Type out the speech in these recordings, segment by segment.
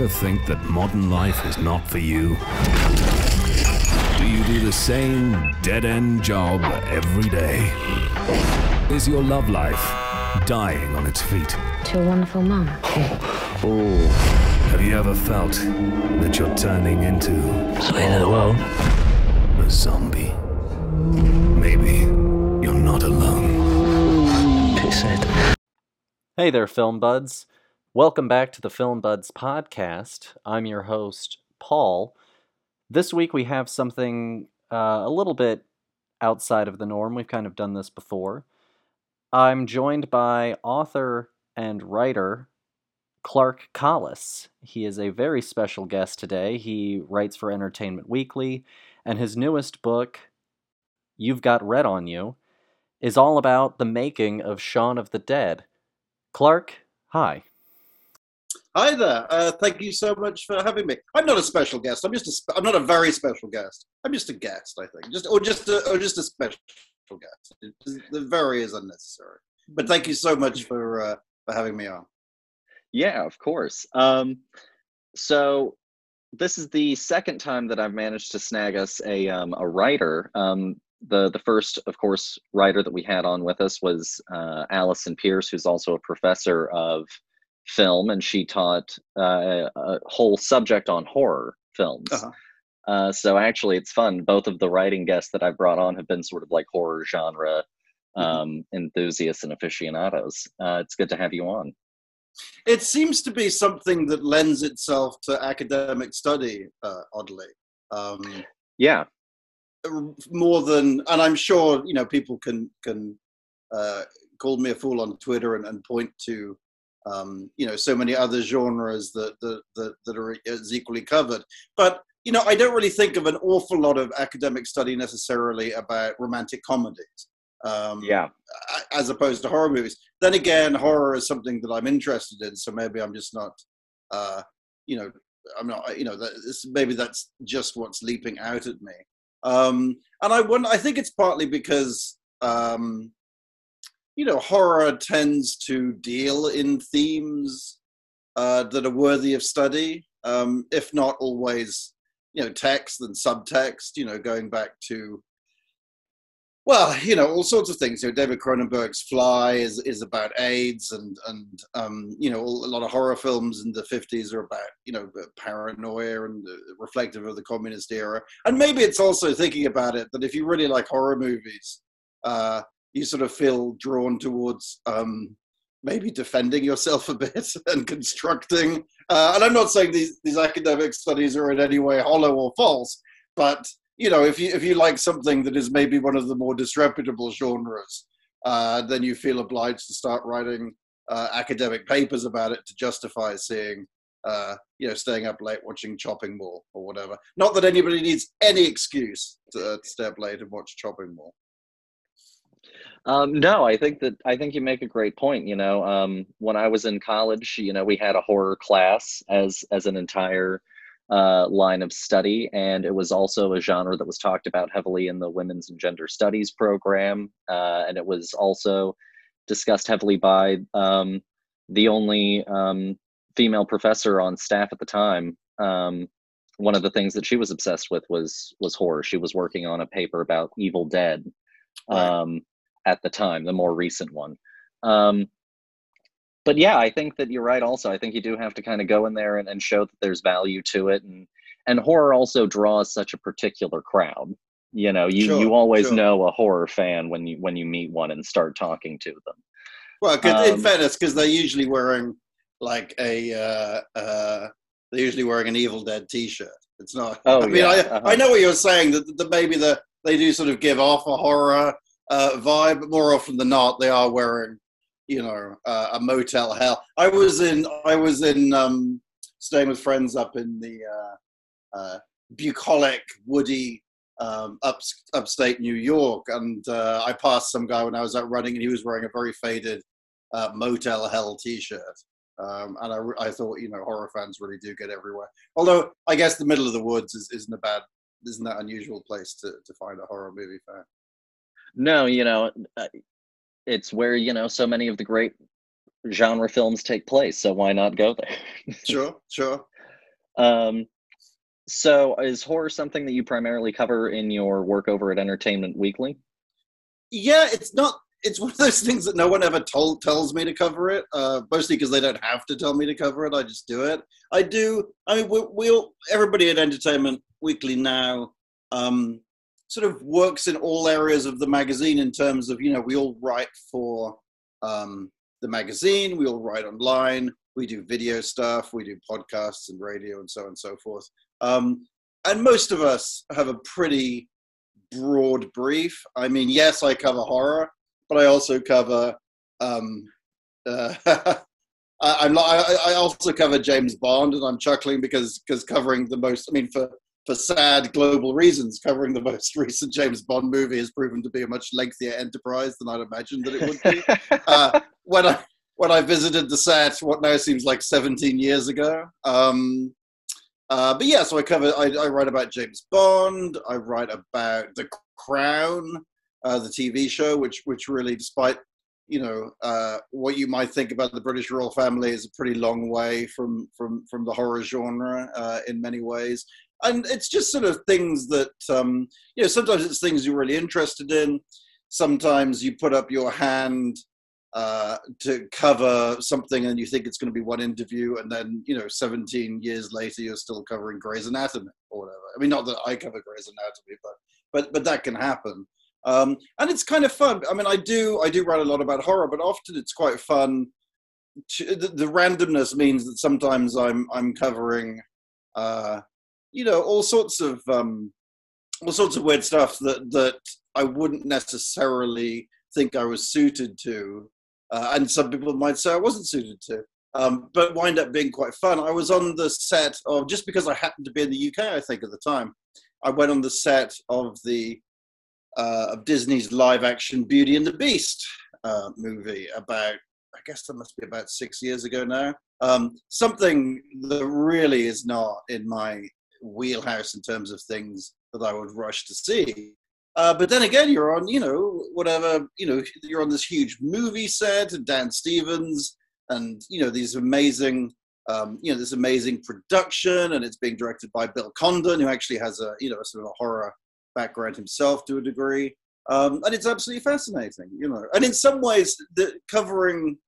ever think that modern life is not for you? Do you do the same dead end job every day? Is your love life dying on its feet? To a wonderful mom oh Have you ever felt that you're turning into It's the end of the world. a zombie? Maybe you're not alone. Pisshead. Hey there, Film Buds. Welcome back to the Film Buds podcast. I'm your host, Paul. This week we have something uh, a little bit outside of the norm. We've kind of done this before. I'm joined by author and writer Clark Collis. He is a very special guest today. He writes for Entertainment Weekly, and his newest book, You've Got Red on You, is all about the making of Shaun of the Dead. Clark, hi. Hi there. Uh, thank you so much for having me. I'm not a special guest. I'm just a. Spe- I'm not a very special guest. I'm just a guest. I think. Just or just a, or just a special guest. The very is unnecessary. But thank you so much for uh, for having me on. Yeah, of course. Um, so this is the second time that I've managed to snag us a um, a writer. Um, the the first, of course, writer that we had on with us was uh, Allison Pierce, who's also a professor of film, and she taught uh, a whole subject on horror films. Uh-huh. Uh, so actually, it's fun. Both of the writing guests that I've brought on have been sort of like horror genre um, enthusiasts and aficionados. Uh, it's good to have you on. It seems to be something that lends itself to academic study. Uh, oddly. Um, Yeah, more than and i'm sure you know people can can uh, call me a fool on twitter and, and point to um, you know so many other genres that that that, that are as equally covered but you know i don't really think of an awful lot of academic study necessarily about romantic comedies um, yeah. as opposed to horror movies. Then again, horror is something that I'm interested in, so maybe I'm just not, uh, you know, I'm not, you know, that, maybe that's just what's leaping out at me. Um, and I wonder, I think it's partly because, um, you know, horror tends to deal in themes uh, that are worthy of study, um, if not always, you know, text and subtext. You know, going back to well, you know, all sorts of things. You know, David Cronenberg's Fly is is about AIDS, and and um, you know, a lot of horror films in the fifties are about you know paranoia and reflective of the communist era. And maybe it's also thinking about it that if you really like horror movies, uh, you sort of feel drawn towards um, maybe defending yourself a bit and constructing. Uh, and I'm not saying these these academic studies are in any way hollow or false, but you know, if you if you like something that is maybe one of the more disreputable genres, uh, then you feel obliged to start writing uh, academic papers about it to justify seeing, uh, you know, staying up late watching Chopping Mall or whatever. Not that anybody needs any excuse to, uh, to stay up late and watch Chopping Mall. Um, no, I think that I think you make a great point. You know, um, when I was in college, you know, we had a horror class as as an entire uh, line of study, and it was also a genre that was talked about heavily in the women's and gender studies program, uh, and it was also discussed heavily by um, the only um, female professor on staff at the time. Um, one of the things that she was obsessed with was was horror. She was working on a paper about Evil Dead Right. At the time, the more recent one. Um, but yeah, I think that you're right. Also, I think you do have to kind of go in there and, and show that there's value to it, and and horror also draws such a particular crowd. You know, you Sure, you always sure. know a horror fan when you when you meet one and start talking to them. Well, 'cause in Um, fairness, because they're usually wearing like a uh, uh, they're usually wearing an Evil Dead T-shirt. It's not. Oh, I mean, yeah, I, uh-huh. I know what you're saying that, that maybe the they do sort of give off a horror uh, vibe, but more often than not, they are wearing you know uh, a Motel Hell. I was in I was in um, staying with friends up in the uh, uh, bucolic, woody. Um, up, upstate New York, and uh, I passed some guy when I was out running, and he was wearing a very faded uh, Motel Hell T-shirt. Um, and I, I thought, you know, horror fans really do get everywhere. Although I guess the middle of the woods is, isn't a bad, isn't that unusual place to, to find a horror movie fan. No, you know, uh, it's where you know so many of the great genre films take place. So why not go there? Sure, sure. Um, so, is horror something that you primarily cover in your work over at Entertainment Weekly? Yeah, it's not. It's one of those things that no one ever told tells me to cover it. Uh, mostly because they don't have to tell me to cover it. I just do it. I do. I mean, we, we'll everybody at Entertainment Weekly now um, sort of works in all areas of the magazine in terms of you know we all write for um, the magazine, we all write online, we do video stuff, we do podcasts and radio and so on and so forth. Um, and most of us have a pretty broad brief. I mean, yes, I cover horror, but I also cover. Um, uh, I, am I, I also cover James Bond, and I'm chuckling because because covering the most. I mean, for for sad global reasons, covering the most recent James Bond movie has proven to be a much lengthier enterprise than I'd imagined that it would be. uh, when I when I visited the set, what now seems like 17 years ago. Um, uh, but yeah, so I cover. I, I, write about James Bond. I write about The Crown, uh, the TV show, which which really, despite you know uh, what you might think about the British royal family, is a pretty long way from from from the horror genre uh, in many ways and it's just sort of things that um, you know sometimes it's things you're really interested in. Sometimes you put up your hand uh, to cover something and you think it's going to be one interview and then you know 17 years later you're still covering Grey's Anatomy or whatever. I mean not that I cover Grey's Anatomy but but but that can happen. Um, and it's kind of fun. I mean I do I do write a lot about horror but often it's quite fun to, the, the randomness means that sometimes I'm I'm covering uh, you know all sorts of um, all sorts of weird stuff that that I wouldn't necessarily think I was suited to, uh, and some people might say I wasn't suited to. Um, but wind up being quite fun. I was on the set of just because I happened to be in the UK, I think at the time. I went on the set of the uh, of Disney's live action Beauty and the Beast uh, movie about I guess that must be about six years ago now. Um, something that really is not in my wheelhouse in terms of things that I would rush to see. Uh, but then again, you're on, you know, whatever, you know, you're on this huge movie set and Dan Stevens and, you know, these amazing, um, you know, this amazing production and it's being directed by Bill Condon, who actually has a, you know, sort of a horror background himself to a degree. Um, and it's absolutely fascinating, you know. And in some ways, the, covering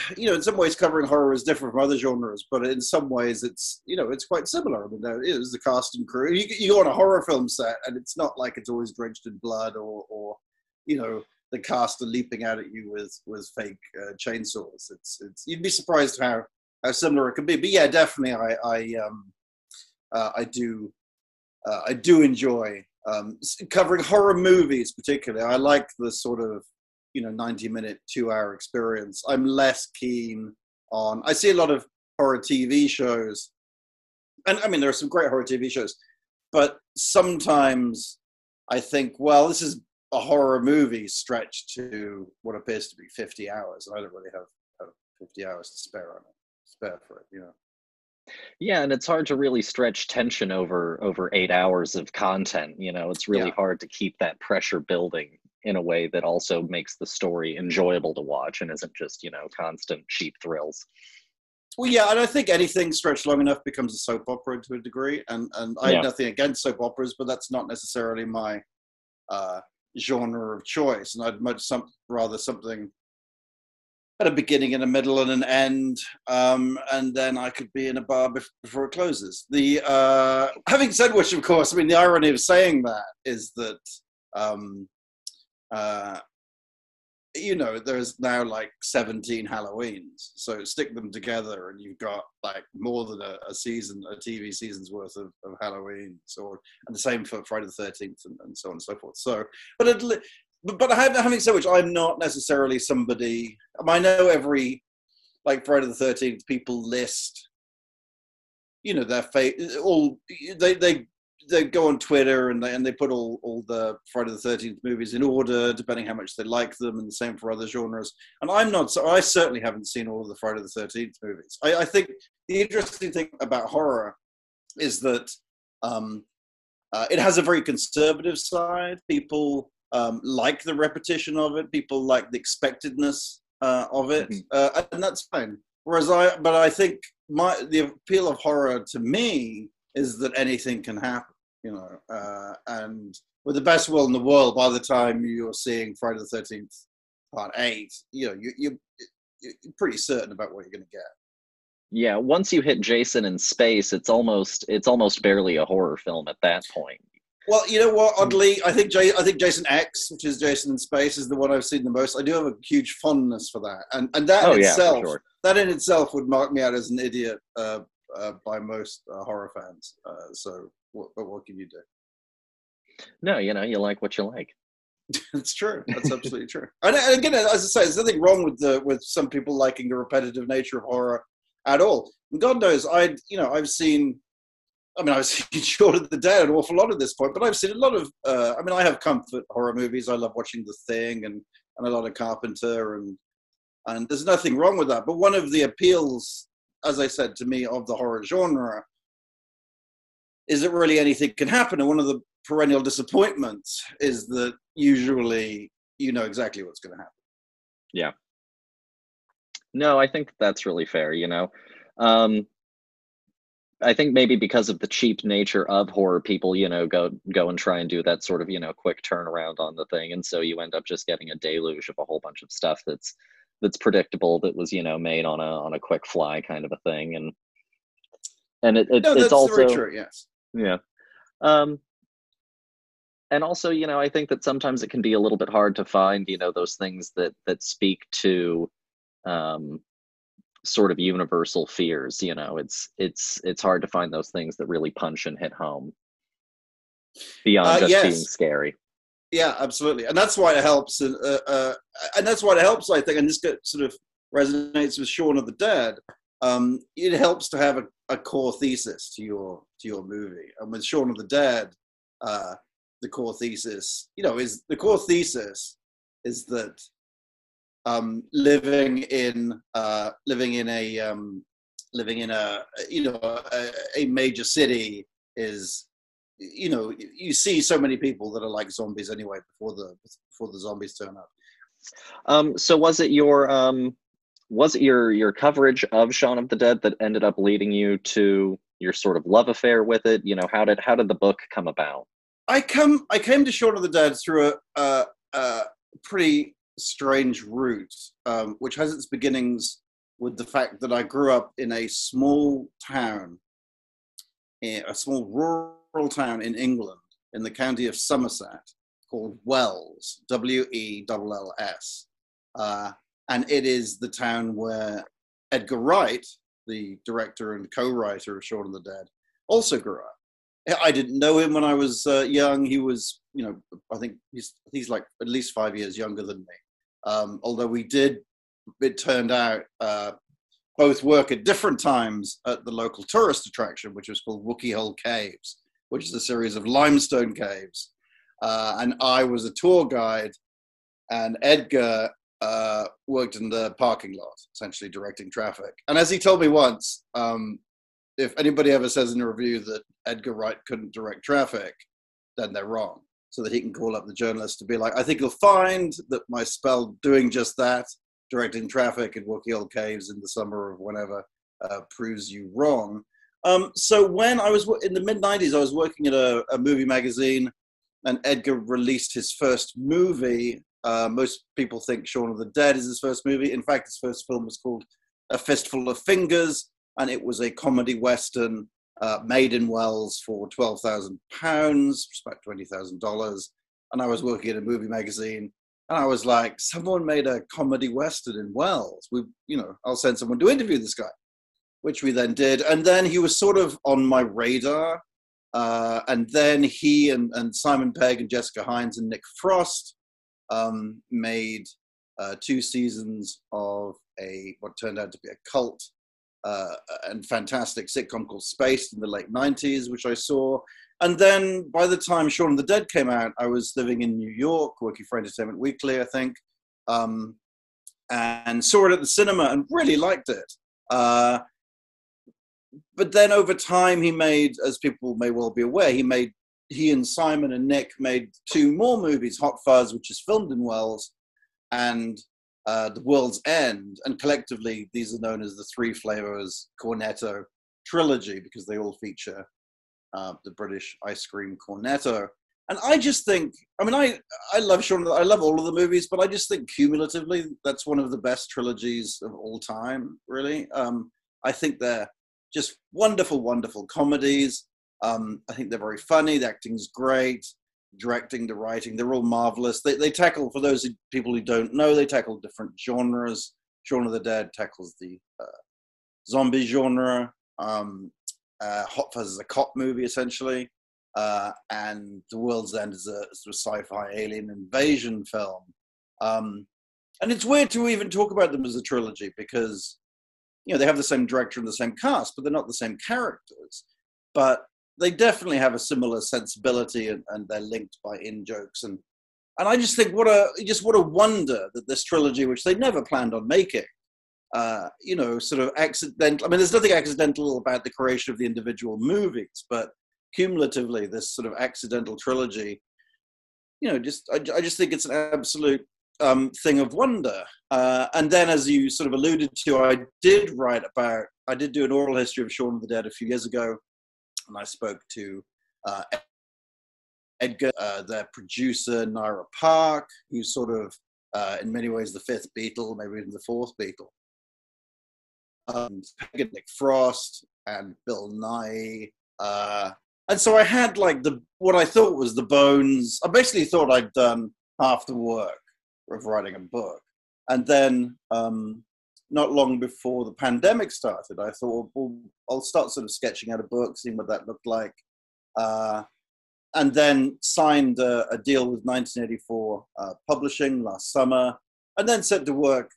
you know, in some ways, covering horror is different from other genres, but in some ways, it's you know, it's quite similar. I mean, there is the cast and crew. You, you go on a horror film set, and it's not like it's always drenched in blood, or, or you know, the cast are leaping out at you with with fake uh, chainsaws. It's it's you'd be surprised how how similar it could be. But yeah, definitely, I I um uh, I do uh, I do enjoy um, covering horror movies, particularly. I like the sort of you know 90 minute two hour experience i'm less keen on i see a lot of horror tv shows and i mean there are some great horror tv shows but sometimes i think well this is a horror movie stretched to what appears to be 50 hours and i don't really have, have 50 hours to spare on it spare for it you know yeah, and it's hard to really stretch tension over over eight hours of content. You know, it's really yeah. hard to keep that pressure building in a way that also makes the story enjoyable to watch and isn't just you know constant cheap thrills well yeah and i think anything stretched long enough becomes a soap opera to a degree and and i yeah. have nothing against soap operas but that's not necessarily my uh, genre of choice and i'd much some rather something at a beginning and a middle and an end, um, and then I could be in a bar before it closes. The uh, having said which, of course, I mean the irony of saying that is that um, uh, you know, there's now like 17 Halloweens. So stick them together and you've got like more than a, a season, a TV season's worth of, of Halloween. So, and the same for Friday the 13th and, and so on and so forth. So, but, it, but, having said which, I'm not necessarily somebody, I know every, like Friday the 13th, people list, you know, their fate, all, they, they they go on Twitter and they and they put all, all the Friday the Thirteenth movies in order, depending how much they like them, and the same for other genres. And I'm not so I certainly haven't seen all of the Friday the Thirteenth movies. I, I, think the interesting thing about horror is that um, uh, it has a very conservative side. People um, like the repetition of it. People like the expectedness uh, of it, mm-hmm. uh, and that's fine. Whereas I, but I think my the appeal of horror to me is that anything can happen, you know, uh, and with the best will in the world, by the time you're seeing Friday the Thirteenth Part Eight, you know, you, you you're pretty certain about what you're going to get. Yeah, once you hit Jason in space, it's almost it's almost barely a horror film at that point. Well, you know what? Oddly, I think J- I think Jason X, which is Jason in space, is the one I've seen the most. I do have a huge fondness for that, and and that Oh in yeah, itself, for sure. that in itself would mark me out as an idiot uh, uh, by most uh, horror fans. Uh, so, what, but what can you do? No, you know, you like what you like. It's true. That's absolutely true. And, and again, as I say, there's nothing wrong with the with some people liking the repetitive nature of horror at all. And God knows, I you know I've seen. I mean, I've seen Shaun of the Dead an awful lot at this point, but I've seen a lot of. Uh, I mean, I have comfort horror movies. I love watching The Thing and and a lot of Carpenter, and and there's nothing wrong with that. But one of the appeals, as I said to me, of the horror genre is that really anything can happen. And one of the perennial disappointments is that usually you know exactly what's going to happen. Yeah. No, I think that's really fair, you know. Um I think maybe because of the cheap nature of horror, people, you know, go go and try and do that sort of, you know, quick turnaround on the thing, and so you end up just getting a deluge of a whole bunch of stuff that's that's predictable, that was, you know, made on a on a quick fly kind of a thing, and and it, it No, it's that's also true. Yes. yeah. Um, and also, you know, I think that sometimes it can be a little bit hard to find, you know, those things that that speak to um, sort of universal fears. You know, it's it's it's hard to find those things that really punch and hit home beyond Uh, just yes. being scary. Yeah, absolutely, and that's why it helps. And uh, uh, and that's why it helps. I think, and this sort of resonates with Shaun of the Dead. Um, it helps to have a, a core thesis to your to your movie. And with Shaun of the Dead, uh, the core thesis, you know, is the core thesis is that um, living in uh, living in a um, living in a you know a, a major city is you know you see so many people that are like zombies anyway before the before the zombies turn up. Um, so was it your um, was it your your coverage of Shaun of the Dead that ended up leading you to your sort of love affair with it? You know, how did how did the book come about? I come I came to Shaun of the Dead through a, a, a pretty strange route, um, which has its beginnings with the fact that I grew up in a small town, a small rural town in England, in the county of Somerset, called Wells, W E L L S, uh, and it is the town where Edgar Wright, the director and co-writer of Shaun of the Dead, also grew up. I didn't know him when I was uh, young. He was, you know, I think he's he's like at least five years younger than me. Um, although we did, it turned out, uh, both work at different times at the local tourist attraction, which was called Wookey Hole Caves, which is a series of limestone caves. Uh, and I was a tour guide, and Edgar uh, worked in the parking lot, essentially directing traffic. And as he told me once, um, if anybody ever says in a review that Edgar Wright couldn't direct traffic, then they're wrong. So that he can call up the journalist to be like, I think you'll find that my spell doing just that, directing traffic in Wookey Hole Caves in the summer of whenever, uh, proves you wrong. Um, so when I was in the mid 90s, I was working at a, a movie magazine and Edgar released his first movie. Uh, most people think Shaun of the Dead is his first movie. In fact, his first film was called A Fistful of Fingers, and it was a comedy western uh, made in Wells for twelve thousand pounds, about twenty thousand dollars. And I was working at a movie magazine, and I was like, "Someone made a comedy western in Wells. We, you know, I'll send someone to interview this guy," which we then did. And then he was sort of on my radar. Uh, and then he and, and Simon Pegg and Jessica Hynes and Nick Frost um, made uh, two seasons of a what turned out to be a cult uh, and fantastic sitcom called Spaced in the late 90s, which I saw. And then by the time Shaun of the Dead came out, I was living in New York, working for Entertainment Weekly, I think, um, and saw it at the cinema and really liked it. Uh, but then over time, he made, as people may well be aware, he made he and Simon and Nick made two more movies, Hot Fuzz, which is filmed in Wells, and uh, The World's End, and collectively these are known as the Three Flavors Cornetto trilogy because they all feature uh, the British ice cream cornetto. And I just think, I mean, I I love Shaun. I love all of the movies, but I just think cumulatively that's one of the best trilogies of all time. Really, um, I think they're just wonderful, wonderful comedies. Um, I think they're very funny. The acting's great. Directing, the writing, they're all marvelous. They, they tackle, for those people who don't know, they tackle different genres. Shaun of the Dead tackles the uh, zombie genre. Um, uh, Hot Fuzz is a cop movie, essentially. Uh, and The World's End is a of sci-fi alien invasion film. Um, and it's weird to even talk about them as a trilogy because, you know, they have the same director and the same cast, but they're not the same characters. But they definitely have a similar sensibility and, and they're linked by in jokes and and I just think what a just what a wonder that this trilogy, which they never planned on making, uh, you know, sort of accidental. I mean, there's nothing accidental about the creation of the individual movies, but cumulatively, this sort of accidental trilogy, you know, just I, I just think it's an absolute um, thing of wonder. Uh, and then, as you sort of alluded to, I did write about. I did do an oral history of Shaun of the Dead a few years ago, and I spoke to uh, Edgar, uh, their producer Nira Park, who's sort of uh, in many ways the fifth Beatle, maybe even the fourth Beatle. Um, Nick Frost and Bill Nighy. Uh, and so I had like the what I thought was the bones. I basically thought I'd done half the work of writing a book, and then um, not long before the pandemic started, I thought, well, I'll start sort of sketching out a book, seeing what that looked like. Uh, and then signed a, a, deal with 1984 uh, Publishing last summer, and then set to work,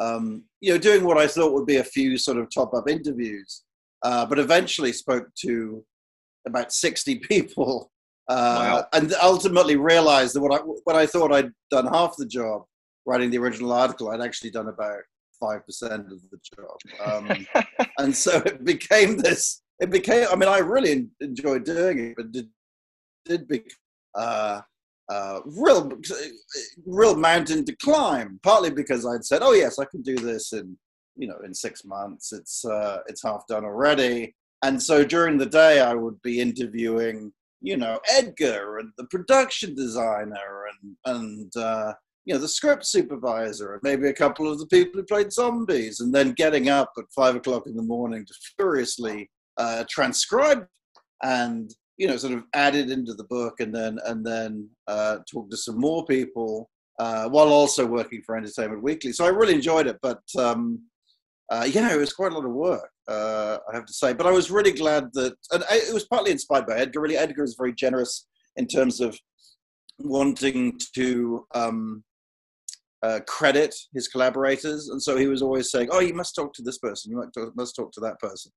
um, you know, doing what I thought would be a few sort of top up interviews, uh, but eventually spoke to about 60 people. Uh, wow. And ultimately realized that what I, what I thought I'd done half the job writing the original article, I'd actually done about five percent of the job, um, and so it became this. It became. I mean, I really enjoyed doing it, but it did become uh, uh, real, real mountain to climb. Partly because I'd said, "Oh yes, I can do this in you know in six months. It's uh, it's half done already." And so during the day, I would be interviewing, you know, Edgar and the production designer and and uh, you know, the script supervisor and maybe a couple of the people who played zombies, and then getting up at five o'clock in the morning to furiously uh, transcribe and you know sort of add it into the book, and then and then uh, talk to some more people uh, while also working for Entertainment Weekly. So I really enjoyed it, but um, uh, yeah, it was quite a lot of work, uh, I have to say. But I was really glad that, and it was partly inspired by Edgar. Really, Edgar is very generous in terms of wanting to um, uh, credit his collaborators, and so he was always saying, "Oh, you must talk to this person. You must talk, talk to that person."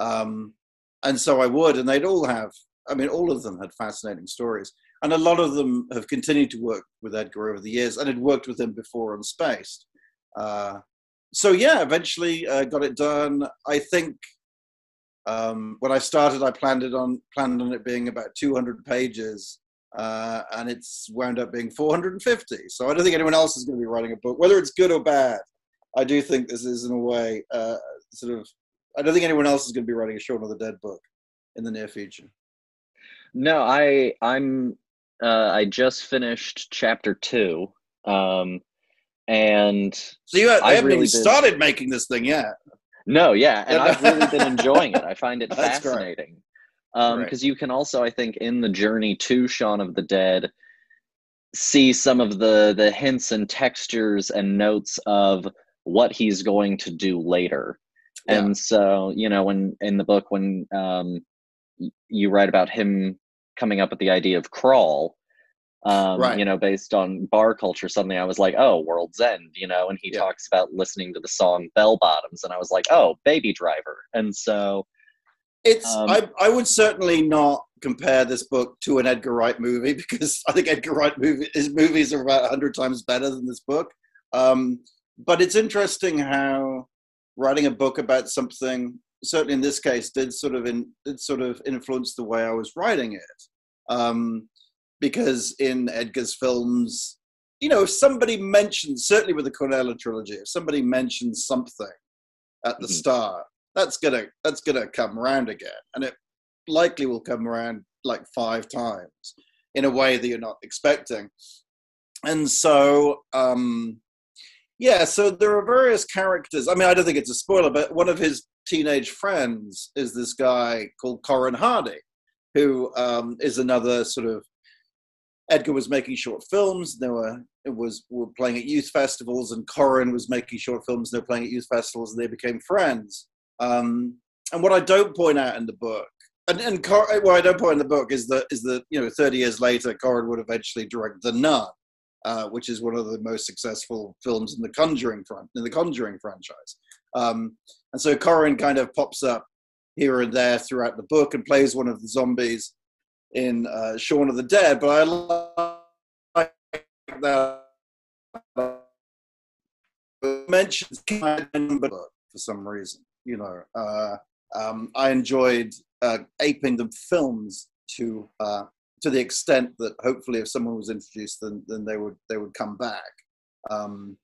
Um, and so I would, and they'd all have. I mean, all of them had fascinating stories, and a lot of them have continued to work with Edgar over the years, and had worked with him before on Spaced. Uh, so yeah, eventually uh, got it done. I think um, when I started, I planned it on planned on it being about 200 pages, uh, and it's wound up being 450. So I don't think anyone else is going to be writing a book, whether it's good or bad. I do think this is, in a way, uh, sort of. I don't think anyone else is going to be writing a Shaun of the Dead book in the near future. No, I I'm uh, I just finished chapter two, um, and so you have, I haven't really even been... started making this thing yet. No, yeah, and I've really been enjoying it. I find it fascinating because um, right. you can also i think in the journey to shaun of the dead see some of the the hints and textures and notes of what he's going to do later yeah. and so you know when in the book when um, you write about him coming up with the idea of crawl um, right. you know based on bar culture suddenly i was like oh world's end you know and he yeah. talks about listening to the song bell bottoms and i was like oh baby driver and so it's um, I, I would certainly not compare this book to an Edgar Wright movie because I think Edgar Wright movie, his movies are about hundred times better than this book. Um, but it's interesting how writing a book about something, certainly in this case, did sort of in, did sort of influence the way I was writing it. Um, because in Edgar's films, you know, if somebody mentions, certainly with the Cornetto trilogy, if somebody mentions something at the Mhm. start, that's gonna that's gonna come around again, and it likely will come around like five times in a way that you're not expecting. And so, um, yeah, so there are various characters. I mean, I don't think it's a spoiler, but one of his teenage friends is this guy called Corin Hardy, who um, is another sort of. Edgar was making short films. They were it was were playing at youth festivals, and Corin was making short films. They were playing at youth festivals, and they became friends. Um, and what I don't point out in the book, and, and Cor- what I don't point in the book is that is that you know, 30 years later, Corin would eventually direct The Nun, uh, which is one of the most successful films in the Conjuring front in the Conjuring franchise. Um, and so Corin kind of pops up here and there throughout the book and plays one of the zombies in uh, Shaun of the Dead. But I like that mentions for some reason. You know, uh, um, I enjoyed uh, aping the films to uh, to the extent that hopefully, if someone was introduced, then then they would they would come back. Um,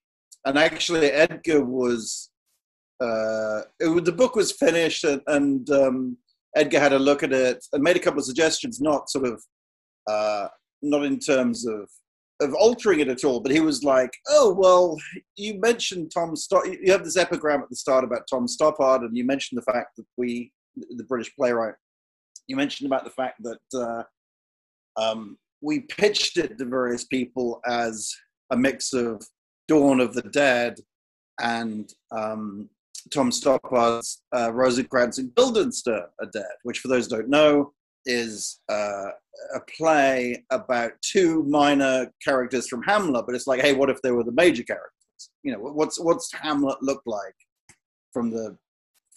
and actually, Edgar was uh, it, the book was finished, and, and um, Edgar had a look at it and made a couple of suggestions, not sort of uh, not in terms of of altering it at all, but he was like, "Oh well, you mentioned Tom Stoppard. You have this epigram at the start about Tom Stoppard, and you mentioned the fact that we, the British playwright, you mentioned about the fact that uh, um, we pitched it to various people as a mix of Dawn of the Dead and um, Tom Stoppard's uh, Rosencrantz and Guildenstern are dead, which, for those who don't know, is uh, a play about two minor characters from Hamlet. But it's like, hey, what if they were the major characters? You know, what's what's Hamlet look like from the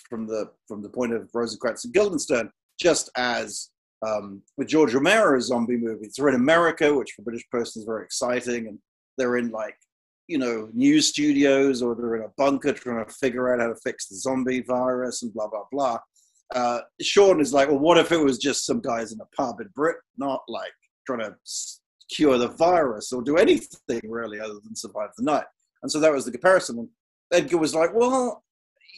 from the from the point of Rosencrantz and Guildenstern? Just as um, with George Romero's zombie movies, they're in America, which for British person is very exciting, and they're in like you know, news studios or they're in a bunker trying to figure out how to fix the zombie virus and blah, blah, blah. Uh, Shaun is like, well, what if it was just some guys in a pub in Britain, not like trying to cure the virus or do anything really other than survive the night? And so that was the comparison. And Edgar was like, well,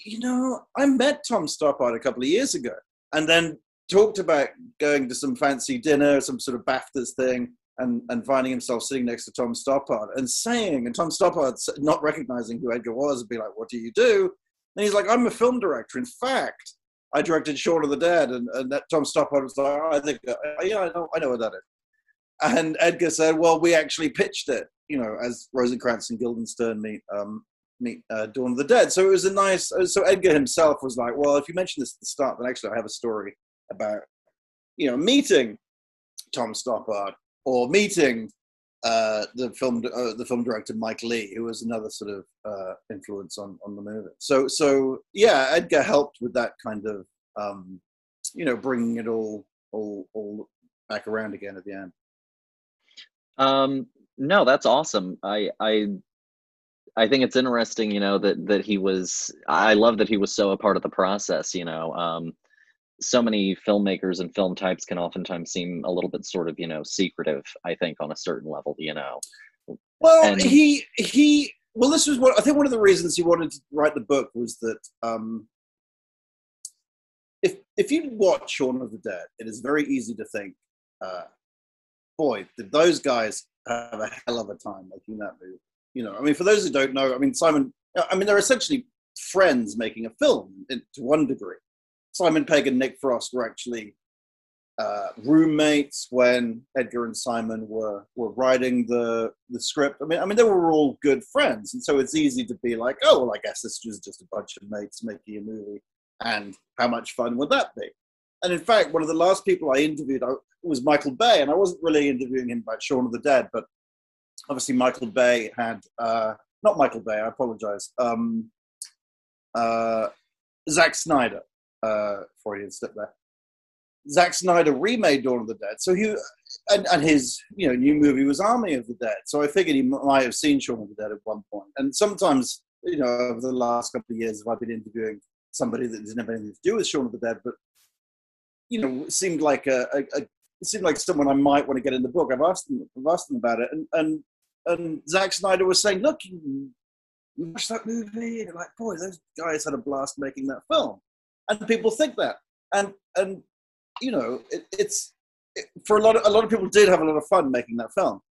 you know, I met Tom Stoppard a couple of years ago and then talked about going to some fancy dinner, some sort of BAFTAs thing and, and finding himself sitting next to Tom Stoppard and saying, and Tom Stoppard not recognizing who Edgar was, and be like, "What do you do?" And he's like, "I'm a film director. In fact, I directed Shaun of the Dead." And, and that Tom Stoppard was like, oh, "I think, uh, yeah, I know, I know what that is." And Edgar said, "Well, we actually pitched it, you know, as Rosencrantz and Guildenstern meet um, meet uh, Dawn of the Dead." So it was a nice. uh, So Edgar himself was like, "Well, if you mention this at the start, then actually I have a story about, you know, meeting Tom Stoppard." Or meeting uh, the film uh, the film director Mike Leigh, who was another sort of uh, influence on on the movie. So so yeah, Edgar helped with that kind of um, you know bringing it all all all back around again at the end. Um, no, that's awesome. I I I think it's interesting, you know, that that he was. I love that he was so a part of the process. You know, um, so many filmmakers and film types can oftentimes seem a little bit sort of, you know, secretive. I think on a certain level, you know. Well, And- he he. Well, this was what I think. One of the reasons he wanted to write the book was that um, if if you watch Shaun of the Dead, it is very easy to think, uh, boy, did those guys have a hell of a time making that movie. You know, I mean, for those who don't know, I mean, Simon. I mean, they're essentially friends making a film in, to one degree. Simon Pegg and Nick Frost were actually uh, roommates when Edgar and Simon were were writing the the script. I mean, I mean, they were all good friends, and so it's easy to be like, oh, well, I guess this was just a bunch of mates making a movie, and how much fun would that be? And in fact, one of the last people I interviewed was Michael Bay, and I wasn't really interviewing him about Shaun of the Dead, but obviously Michael Bay had uh, not Michael Bay. I apologize. Um, uh, Zack Snyder. Uh, Freudian step there. Zack Snyder remade Dawn of the Dead, so he and, and his you know new movie was Army of the Dead. So I figured he might have seen Shaun of the Dead at one point. And sometimes you know over the last couple of years, I've been interviewing somebody that didn't have anything to do with Shaun of the Dead, but you know seemed like a, a, a it seemed like someone I might want to get in the book. I've asked them, I've asked them about it, and, and and Zack Snyder was saying, "Look, you watch that movie, and like, boy, those guys had a blast making that film." And people think that, and and you know, it, it's it, for a lot of a lot of people did have a lot of fun making that film,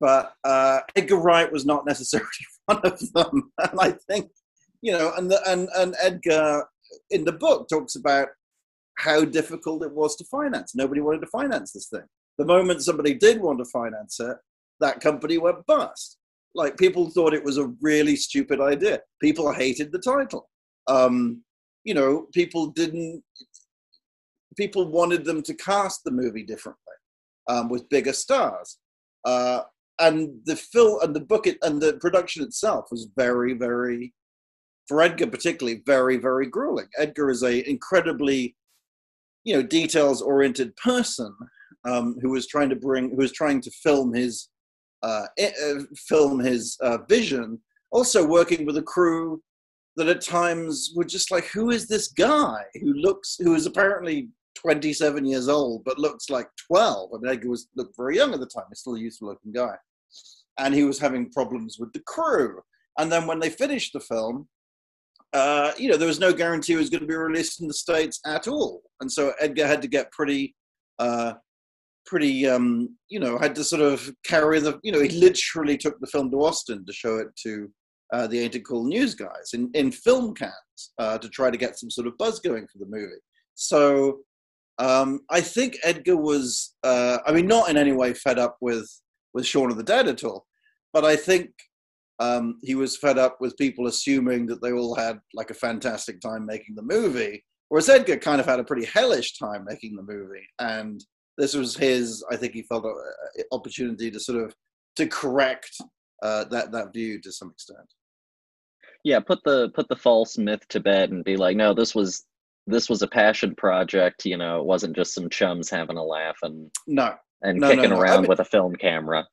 but uh, Edgar Wright was not necessarily one of them. And I think, you know, and the, and and Edgar in the book talks about how difficult it was to finance. Nobody wanted to finance this thing. The moment somebody did want to finance it, that company went bust. Like people thought it was a really stupid idea. People hated the title. Um, you know, people didn't. People wanted them to cast the movie differently, um, with bigger stars. Uh, and the film and the book it, and the production itself was very, very, for Edgar particularly, very, very grueling. Edgar is a incredibly, you know, details oriented person um, who was trying to bring, who was trying to film his uh, uh, film his uh, vision, also working with a crew that at times were just like, who is this guy who looks, who is apparently 27 years old, but looks like 12. I mean, Edgar was looked very young at the time. He's still a youthful looking guy. And he was having problems with the crew. And then when they finished the film, uh, you know, there was no guarantee it was going to be released in the States at all. And so Edgar had to get pretty uh, pretty, um, you know, had to sort of carry the, you know, he literally took the film to Austin to show it to uh, the Ain't It Cool News guys in, in film cans uh, to try to get some sort of buzz going for the movie. So um, I think Edgar was, uh, I mean, not in any way fed up with, with Shaun of the Dead at all, but I think um, he was fed up with people assuming that they all had like a fantastic time making the movie, whereas Edgar kind of had a pretty hellish time making the movie. And this was his. I think he felt an opportunity to sort of to correct uh, that that view to some extent. Yeah, put the put the false myth to bed and be like, no, this was this was a passion project. You know, it wasn't just some chums having a laugh and no and no, kicking no, no. around I mean, with a film camera.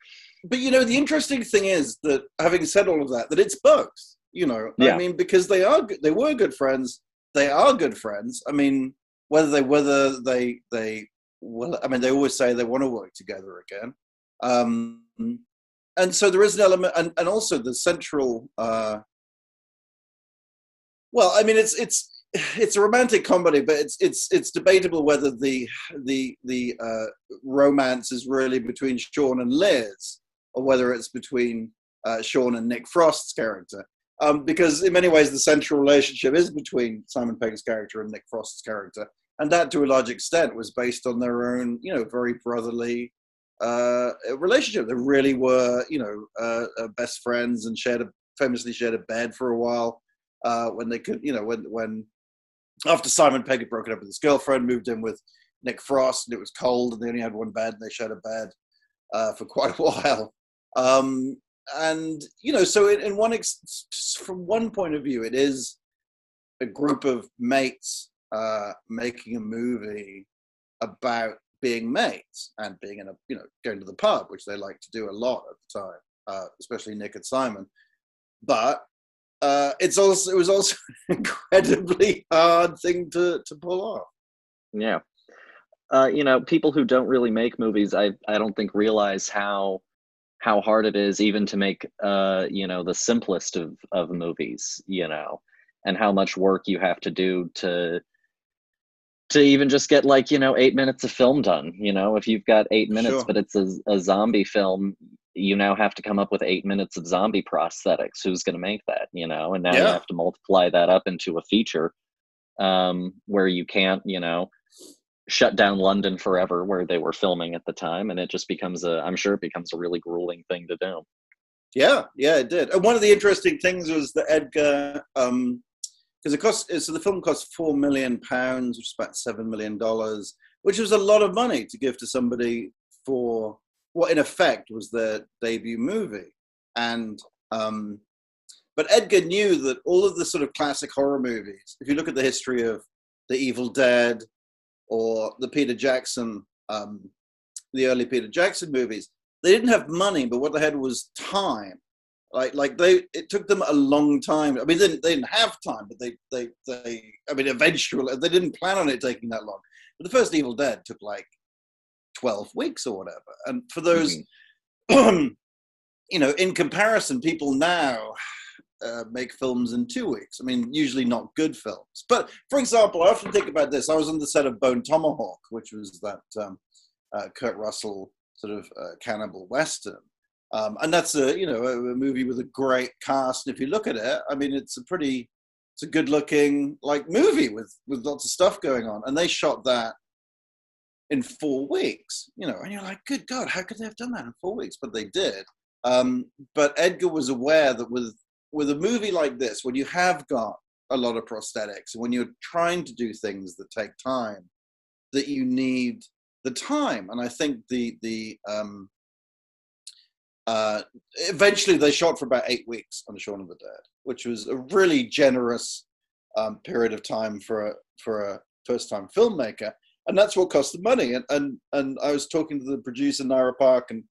But you know, the interesting thing is that having said all of that, that it's both. You know, Yeah. I mean, because they are they were good friends. They are good friends. I mean, whether they whether they they well, I mean, they always say they want to work together again. Um, and so there is an element, and, and also the central. Uh, well, I mean, it's it's it's a romantic comedy, but it's it's it's debatable whether the the the uh, romance is really between Shaun and Liz, or whether it's between uh, Shaun and Nick Frost's character. Um, because in many ways, the central relationship is between Simon Pegg's character and Nick Frost's character, and that to a large extent was based on their own, you know, very brotherly uh, relationship. They really were, you know, uh, uh, best friends and shared a famously shared a bed for a while uh, when they could, you know, when when after Simon Pegg had broken up with his girlfriend, moved in with Nick Frost, and it was cold, and they only had one bed, and they shared a bed uh, for quite a while. Um, and you know, so in, in one ex- from one point of view, it is a group of mates uh, making a movie about being mates and being in a you know going to the pub, which they like to do a lot at the time, uh, especially Nick and Simon. But uh, it's also it was also an incredibly hard thing to to pull off. Yeah. Uh, you know, people who don't really make movies, I I don't think realize how how hard it is even to make uh, you know, the simplest of of movies, you know, and how much work you have to do to to even just get like, you know, 8 minutes of film done, you know, if you've got 8 minutes Sure. but it's a, a zombie film, you now have to come up with 8 minutes of zombie prosthetics. Who's going to make that, you know? And now you have to multiply that up into a feature um, where you can't, you know, shut down London forever where they were filming at the time, and it just becomes a. I'm sure it becomes a really grueling thing to do. Yeah, yeah, it did. And one of the interesting things was that Edgar, because it cost, so the film cost four million pounds, which is about seven million dollars, which was a lot of money to give to somebody for what, in effect, was their debut movie. And um, but Edgar knew that all of the sort of classic horror movies, if you look at the history of The Evil Dead or the Peter Jackson, um, the early Peter Jackson movies, they didn't have money, but what they had was time. Like, like they, it took them a long time. I mean, they didn't, they didn't have time, but they, they, they. I mean, eventually, they didn't plan on it taking that long. But the first Evil Dead took like twelve weeks or whatever. And for those, you you know, in comparison, people now uh, make films in two weeks. I mean, usually not good films. But for example, I often think about this. I was on the set of Bone Tomahawk, which was that um, uh, Kurt Russell sort of uh, cannibal western. Um, and that's a you know a, a, movie with a great cast. And if you look at it, I mean, it's a pretty it's a good looking like movie with with lots of stuff going on. And they shot that in four weeks. You know, and you're like, good God, how could they have done that in four weeks? But they did. Um, but Edgar was aware that with with a movie like this, when you have got a lot of prosthetics, when you're trying to do things that take time, that you need the time. And I think the the um, uh, eventually they shot for about eight weeks on Shaun of the Dead, which was a really generous um, period of time for a for a first time filmmaker, and that's what cost the money. And and and I was talking to the producer Nira Park, and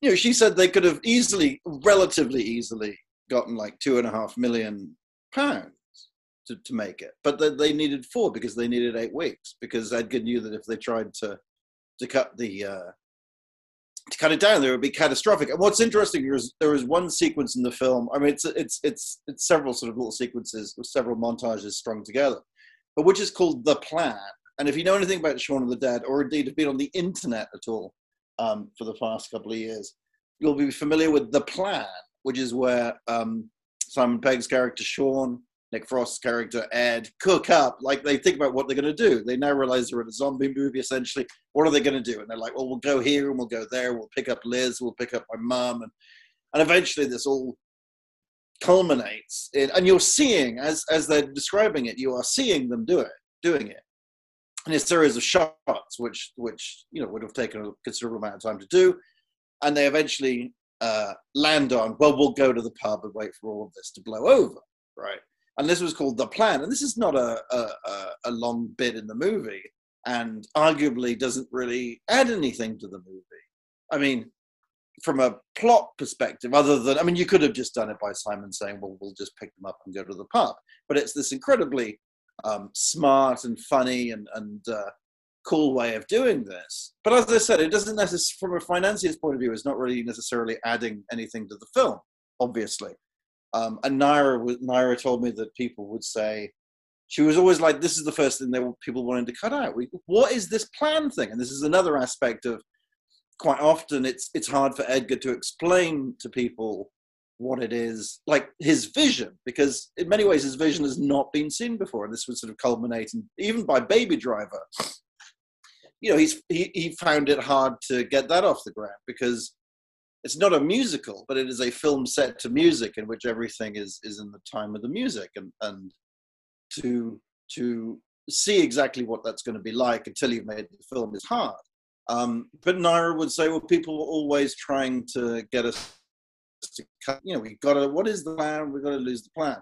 you know she said they could have easily, relatively easily, gotten like two and a half million pounds to, to make it, but they, they needed four because they needed eight weeks because Edgar knew that if they tried to to cut the uh, to cut it down, there would be catastrophic. And what's interesting is there is one sequence in the film. I mean, it's it's it's it's several sort of little sequences with several montages strung together, but which is called the plan. And if you know anything about Shaun of the Dead, or indeed have been on the internet at all um, for the past couple of years, you'll be familiar with the plan, which is where um, Simon Pegg's character Shaun Nick Frost's character Ed cook up. Like they think about what they're going to do. They now realize they're in a zombie movie. Essentially, what are they going to do? And they're like, well, we'll go here and we'll go there. We'll pick up Liz. We'll pick up my mum, and and eventually this all culminates in, and you're seeing as as they're describing it, you are seeing them do it, doing it. And a series of shots, which which you know would have taken a considerable amount of time to do, and they eventually uh, land on. Well, we'll go to the pub and wait for all of this to blow over, right? And this was called the plan. And this is not a, a, a long bit in the movie and arguably doesn't really add anything to the movie. I mean from a plot perspective other than i mean you could have just done it by simon saying well we'll just pick them up and go to the pub. But it's this incredibly um, smart and funny and, and uh, cool way of doing this. But as i said it doesn't necessarily from a financier's point of view it's not really necessarily adding anything to the film obviously um, and Naira, Nira told me that people would say, she was always like, this is the first thing that people wanted to cut out. What is this plan thing? And this is another aspect of quite often it's it's hard for Edgar to explain to people what it is, like his vision, because in many ways his vision has not been seen before. And this was sort of culminating even by Baby Driver. You know, he's he, he found it hard to get that off the ground because it's not a musical, but it is a film set to music in which everything is is in the time of the music, and and to to see exactly what that's going to be like until you've made the film is hard. Um, but Nira would say, well, people are always trying to get us to cut. You know, we've got to. What is the plan? We've got to lose the plan.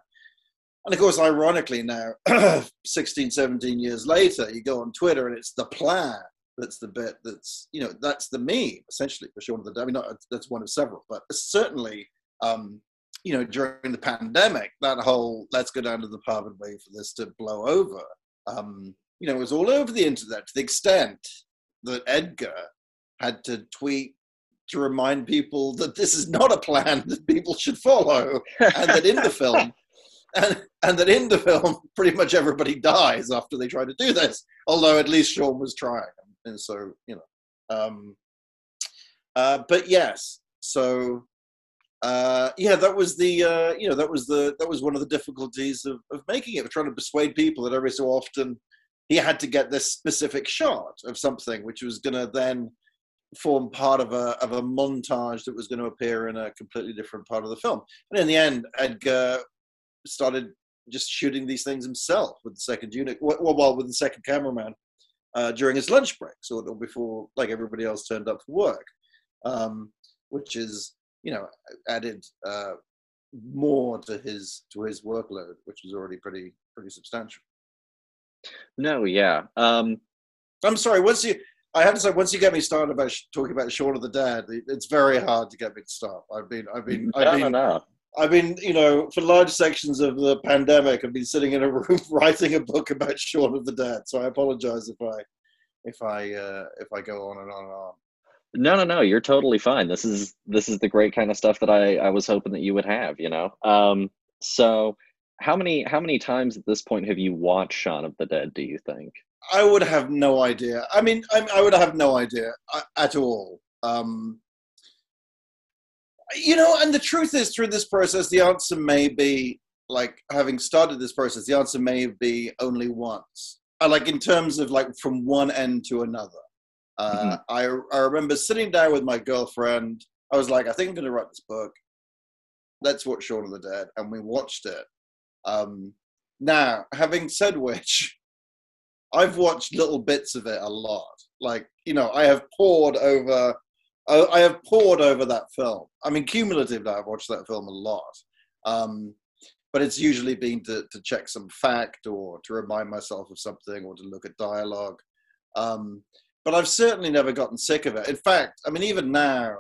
And of course, ironically, now, 16, 17 years later, you go on Twitter and it's the plan that's the bit that's you know that's the meme essentially for Shaun of the Dead. I mean, not, that's one of several, but certainly um, you know during the pandemic, that whole let's go down to the pub and wait for this to blow over. Um, you know, was all over the internet to the extent that Edgar had to tweet to remind people that this is not a plan that people should follow, and that in the film. And, and that in the film, pretty much everybody dies after they try to do this. Although at least Shaun was trying and so you know um uh but yes so uh yeah that was the uh you know that was the that was one of the difficulties of, of making it trying to persuade people that every so often he had to get this specific shot of something which was to then form part of a of a montage that was going to appear in a completely different part of the film. And in the end edgar started just shooting these things himself with the second unit well, well with the second cameraman uh, during his lunch break, so before like everybody else turned up for work, um, which is you know added uh, more to his to his workload, which was already pretty pretty substantial. No, yeah. Um, I'm sorry. Once you, I have to say, once you get me started about sh- talking about Shaun of the Dead, it's very hard to get me to stop. I've been, I've been, I've been, no, no. I've been, you know, for large sections of the pandemic, I've been sitting in a room writing a book about Shaun of the Dead. So I apologize if I, if I, uh, if I go on and on and on. No, no, no. You're totally fine. This is this is the great kind of stuff that I I was hoping that you would have. You know. Um. So, how many how many times at this point have you watched Shaun of the Dead? Do you think? I would have no idea. I mean, I, I would have no idea uh, at all. Um, you know, and the truth is, through this process, the answer may be like having started this process. The answer may be only once. Uh, like in terms of like from one end to another. Uh, mm-hmm. I I remember sitting down with my girlfriend. I was like, I think I'm going to write this book. Let's watch Shaun of the Dead, and we watched it. Um, now, having said which, I've watched little bits of it a lot. Like you know, I have poured over. I have pored over that film. I mean, cumulatively, I've watched that film a lot. Um, but it's usually been to, to check some fact or to remind myself of something or to look at dialogue. Um, but I've certainly never gotten sick of it. In fact, I mean, even now,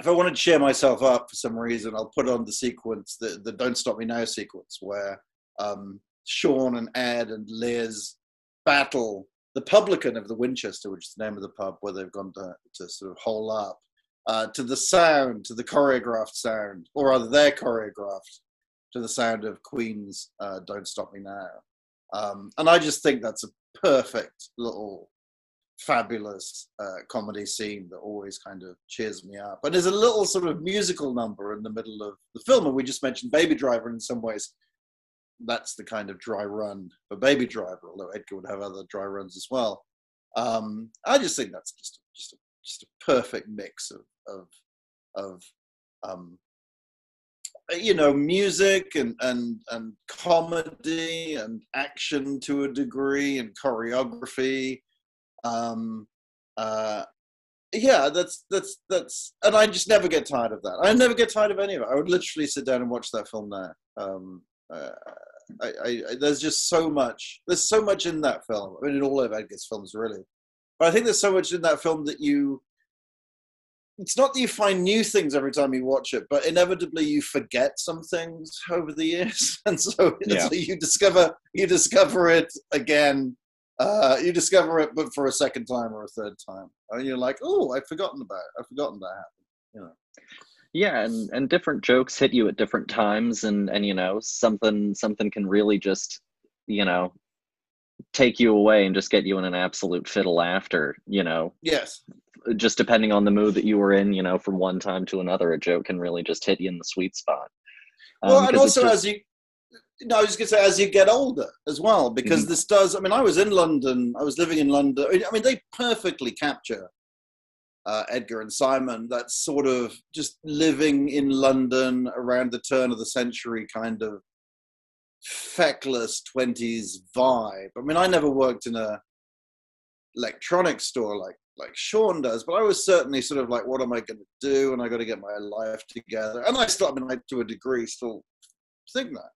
if I wanted to cheer myself up for some reason, I'll put on the sequence, the, the Don't Stop Me Now sequence, where um, Shaun and Ed and Liz battle the publican of the Winchester, which is the name of the pub where they've gone to, to sort of hole up, uh, to the sound, to the choreographed sound, or rather, they're choreographed to the sound of Queen's uh, Don't Stop Me Now. Um, and I just think that's a perfect little fabulous uh, comedy scene that always kind of cheers me up. And there's a little sort of musical number in the middle of the film, and we just mentioned Baby Driver in some ways. That's the kind of dry run for Baby Driver, although Edgar would have other dry runs as well. Um, I just think that's just just a, just a perfect mix of of of um, you know music and and and comedy and action to a degree and choreography. Um uh yeah that's that's that's and i just never get tired of that. I never get tired of any of it. I would literally sit down and watch that film now um uh, I, I, I, there's just so much there's so much in that film i mean in all of edgar's films really but i think there's so much in that film that you it's not that you find new things every time you watch it, but inevitably you forget some things over the years, and so, yeah. so you discover you discover it again. Uh, you discover it, but for a second time or a third time, and you're like, "Oh, I've forgotten about it. I've forgotten that happened." You know. Yeah, and and different jokes hit you at different times, and and you know something something can really just you know take you away and just get you in an absolute fiddle laughter. You know. Yes just depending on the mood that you were in, you know, from one time to another, a joke can really just hit you in the sweet spot. Um, well, and also just... as you, no, I was going to say as you get older as well, because mm-hmm. this does. I mean, I was in London. I was living in London. I mean, they perfectly capture uh, Edgar and Simon. That sort of just living in London around the turn of the century kind of feckless twenties vibe. I mean, I never worked in a electronics store like like Shaun does, but I was certainly sort of like, what am I going to do? And I got to get my life together. And I still, I mean, I, to a degree, still think that.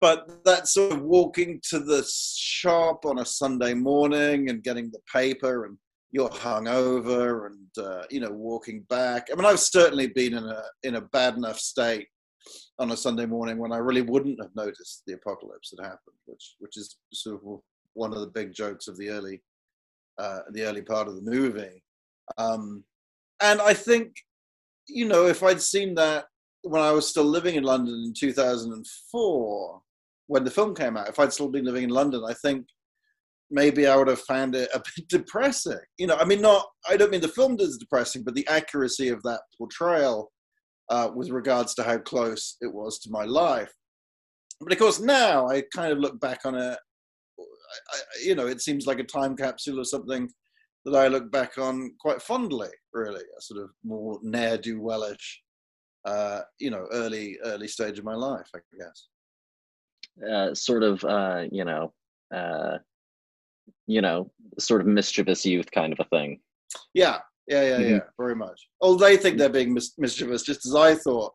But that sort of walking to the shop on a Sunday morning and getting the paper and you're hungover and uh, you know walking back. I mean, I've certainly been in a in a bad enough state on a Sunday morning when I really wouldn't have noticed the apocalypse that happened, which which is sort of one of the big jokes of the early uh, the early part of the movie. Um, and I think, you know, if I'd seen that when I was still living in London in 2004, when the film came out, if I'd still been living in London, I think maybe I would have found it a bit depressing. You know, I mean, not, I don't mean the film is depressing, but the accuracy of that portrayal uh, with regards to how close it was to my life. But of course, now I kind of look back on it you know, it seems like a time capsule or something that I look back on quite fondly. Really, a sort of more ne'er do wellish, uh, you know, early early stage of my life, I guess. Uh, sort of, uh, you know, uh, you know, sort of mischievous youth kind of a thing. Yeah, yeah, yeah, mm-hmm. yeah, very much. Oh, they think they're being mis- mischievous, just as I thought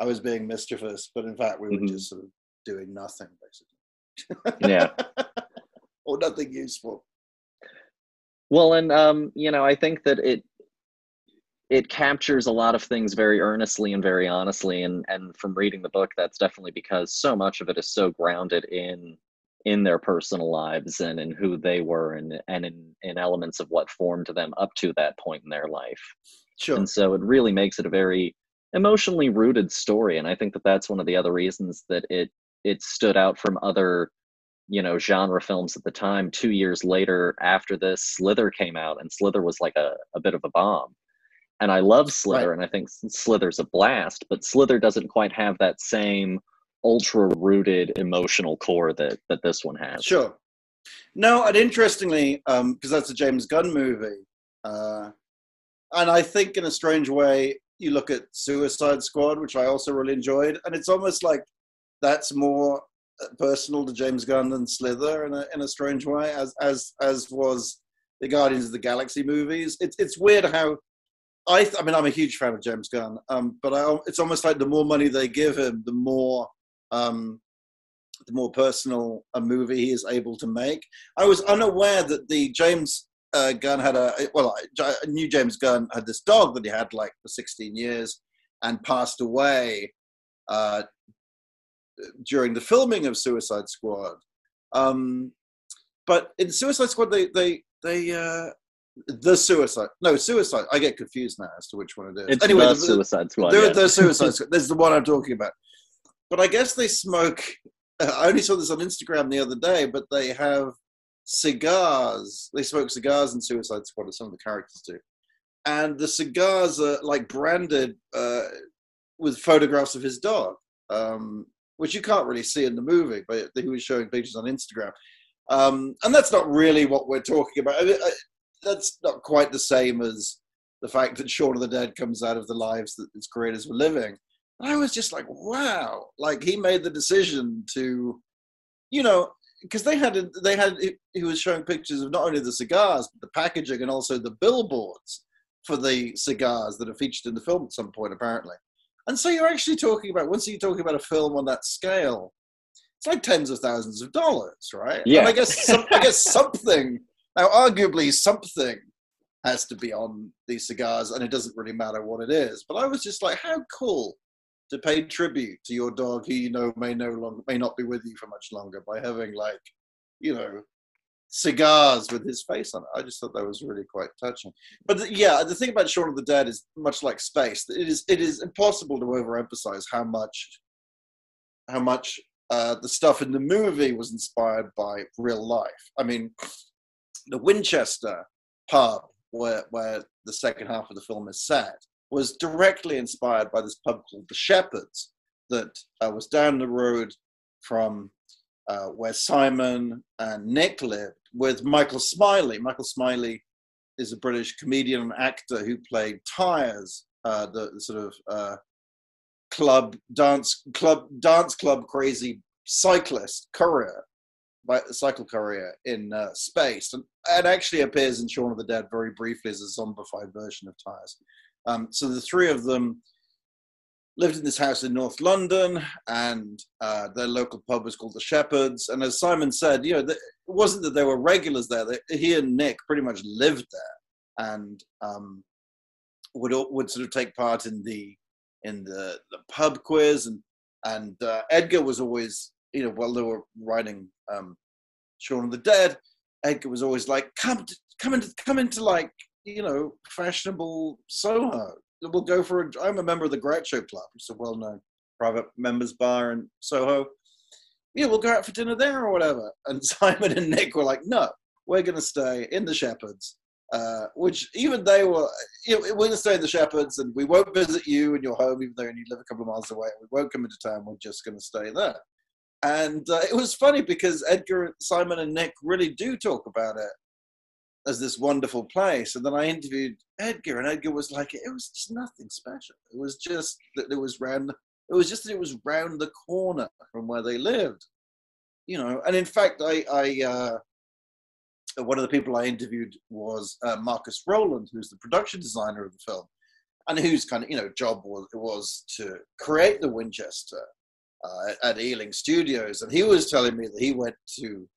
I was being mischievous, but in fact, we were mm-hmm. just sort of doing nothing, basically. yeah. or nothing useful. Well, and um, you know, I think that it it captures a lot of things very earnestly and very honestly, and and from reading the book, that's definitely because so much of it is so grounded in in their personal lives and in who they were and and in, in elements of what formed them up to that point in their life Sure. and so it really makes it a very emotionally rooted story and i think that that's one of the other reasons that it it stood out from other you know genre films at the time two years later after this slither came out and slither was like a, a bit of a bomb and i love slither Right. and i think slither's a blast but slither doesn't quite have that same ultra rooted emotional core that that this one has Sure. No, and interestingly, because that's a James Gunn movie, uh, and I think in a strange way, you look at Suicide Squad, which I also really enjoyed, and it's almost like that's more uh, personal to James Gunn than Slither in a in a strange way, as as as was the Guardians of the Galaxy movies. It's it's weird how. I, th- I mean, I'm a huge fan of James Gunn, um, but I, it's almost like the more money they give him, the more um, the more personal a movie he is able to make. I was unaware that the James uh, Gunn had a well, I knew James Gunn had this dog that he had like for 16 years and passed away uh, during the filming of Suicide Squad. Um, but in Suicide Squad, they they they uh, the Suicide no Suicide. I get confused now as to which one it is. it's anyway, the the- suicide squad there, yeah. there's Suicide Squad. There's the one I'm talking about. But I guess they smoke. I only saw this on Instagram the other day, but they have cigars. They smoke cigars in Suicide Squad, as some of the characters do. And the cigars are like branded uh, with photographs of his dog, um, which you can't really see in the movie, but he was showing pictures on Instagram. Um, and that's not really what we're talking about. I mean, I, that's not quite the same as the fact that Shaun of the Dead comes out of the lives that its creators were living. I was just like, wow! Like he made the decision to, you know, because they had they had he was showing pictures of not only the cigars but the packaging and also the billboards for the cigars that are featured in the film at some point apparently. And so you're actually talking about once you're talking about a film on that scale, it's like tens of thousands of dollars, right? Yeah. And I guess some, I guess something now, arguably something has to be on these cigars, and it doesn't really matter what it is. But I was just like, how cool to pay tribute to your dog who you know may no longer may not be with you for much longer by having like, you know, cigars with his face on it. I just thought that was really quite touching. But the, yeah, the thing about Shaun of the Dead is much like Spaced. It is it is impossible to overemphasize how much how much uh, the stuff in the movie was inspired by real life. I mean, the Winchester pub where where the second half of the film is set was directly inspired by this pub called the Shepherds that uh, was down the road from uh, where Simon and Nick lived with Michael Smiley. Michael Smiley is a British comedian and actor who played Tyres, uh, the, the sort of uh, club dance club dance club crazy cyclist courier cycle courier in uh, Spaced and, and actually appears in Shaun of the Dead very briefly as a zombified version of Tyres. Um, so the three of them lived in this house in North London, and uh, their local pub was called the Shepherds. And as Simon said, you know, the, it wasn't that there were regulars there; they, he and Nick pretty much lived there, and um, would would sort of take part in the in the the pub quiz, and and uh, Edgar was always, you know, while they were writing um, Shaun of the Dead, Edgar was always like, "Come, to, come into, come into like." You know, fashionable Soho we'll go for a, I'm a member of the Groucho Club, is a well-known private members bar in Soho. Yeah, we'll go out for dinner there or whatever. And Simon and Nick were like, no, we're going to stay in the Shepherds. Uh, which even they were, you know, we're going to stay in the Shepherds and we won't visit you in your home, even though you live a couple of miles away. We won't come into town. We're just going to stay there. And uh, it was funny because Edgar, Simon, and Nick really do talk about it as this wonderful place. And then I interviewed Edgar, and Edgar was like, it was just nothing special. It was just that it was round. It was just that it was round the corner from where they lived, you know. And in fact, I, I uh, one of the people I interviewed was uh, Marcus Rowland, who's the production designer of the film, and whose kind of you know job was was to create the Winchester uh, at Ealing Studios. And he was telling me that he went to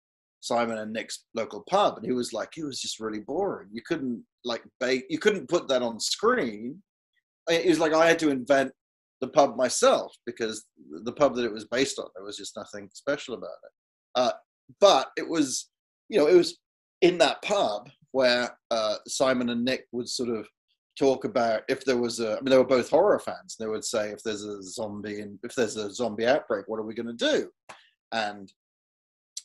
Simon and Nick's local pub, and he was like, it was just really boring. You couldn't like bake, you couldn't put that on screen. It was like I had to invent the pub myself because the pub that it was based on, there was just nothing special about it. Uh, but it was, you know, it was in that pub where uh, Simon and Nick would sort of talk about if there was a. I mean, they were both horror fans. They would say if there's a zombie and if there's a zombie outbreak, what are we going to do? And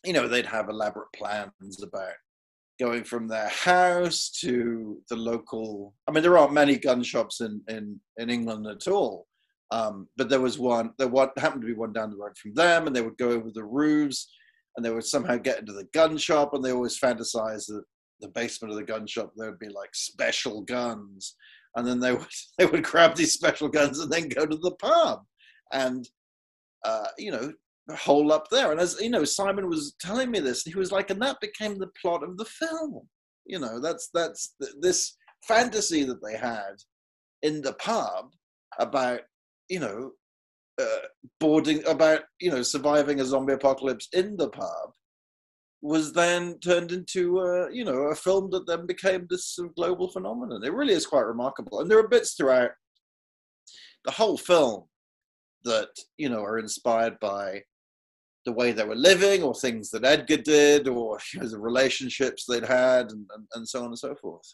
you know, they'd have elaborate plans about going from their house to the local. I mean, there aren't many gun shops in in in England at all. Um, but there was one. There what happened to be one down the road from them, and they would go over the roofs, and they would somehow get into the gun shop, and they always fantasize that the basement of the gun shop there would be like special guns, and then they would they would grab these special guns and then go to the pub, and uh, you know hole up there. And as you know, Simon was telling me this, he was like, and that became the plot of the film. You know, that's that's this fantasy that they had in the pub about you know uh, boarding about you know surviving a zombie apocalypse in the pub was then turned into uh, you know a film that then became this global phenomenon. It really is quite remarkable, and there are bits throughout the whole film that you know are inspired by the way they were living or things that Edgar did or you know, the relationships they'd had and, and, and, so on and so forth.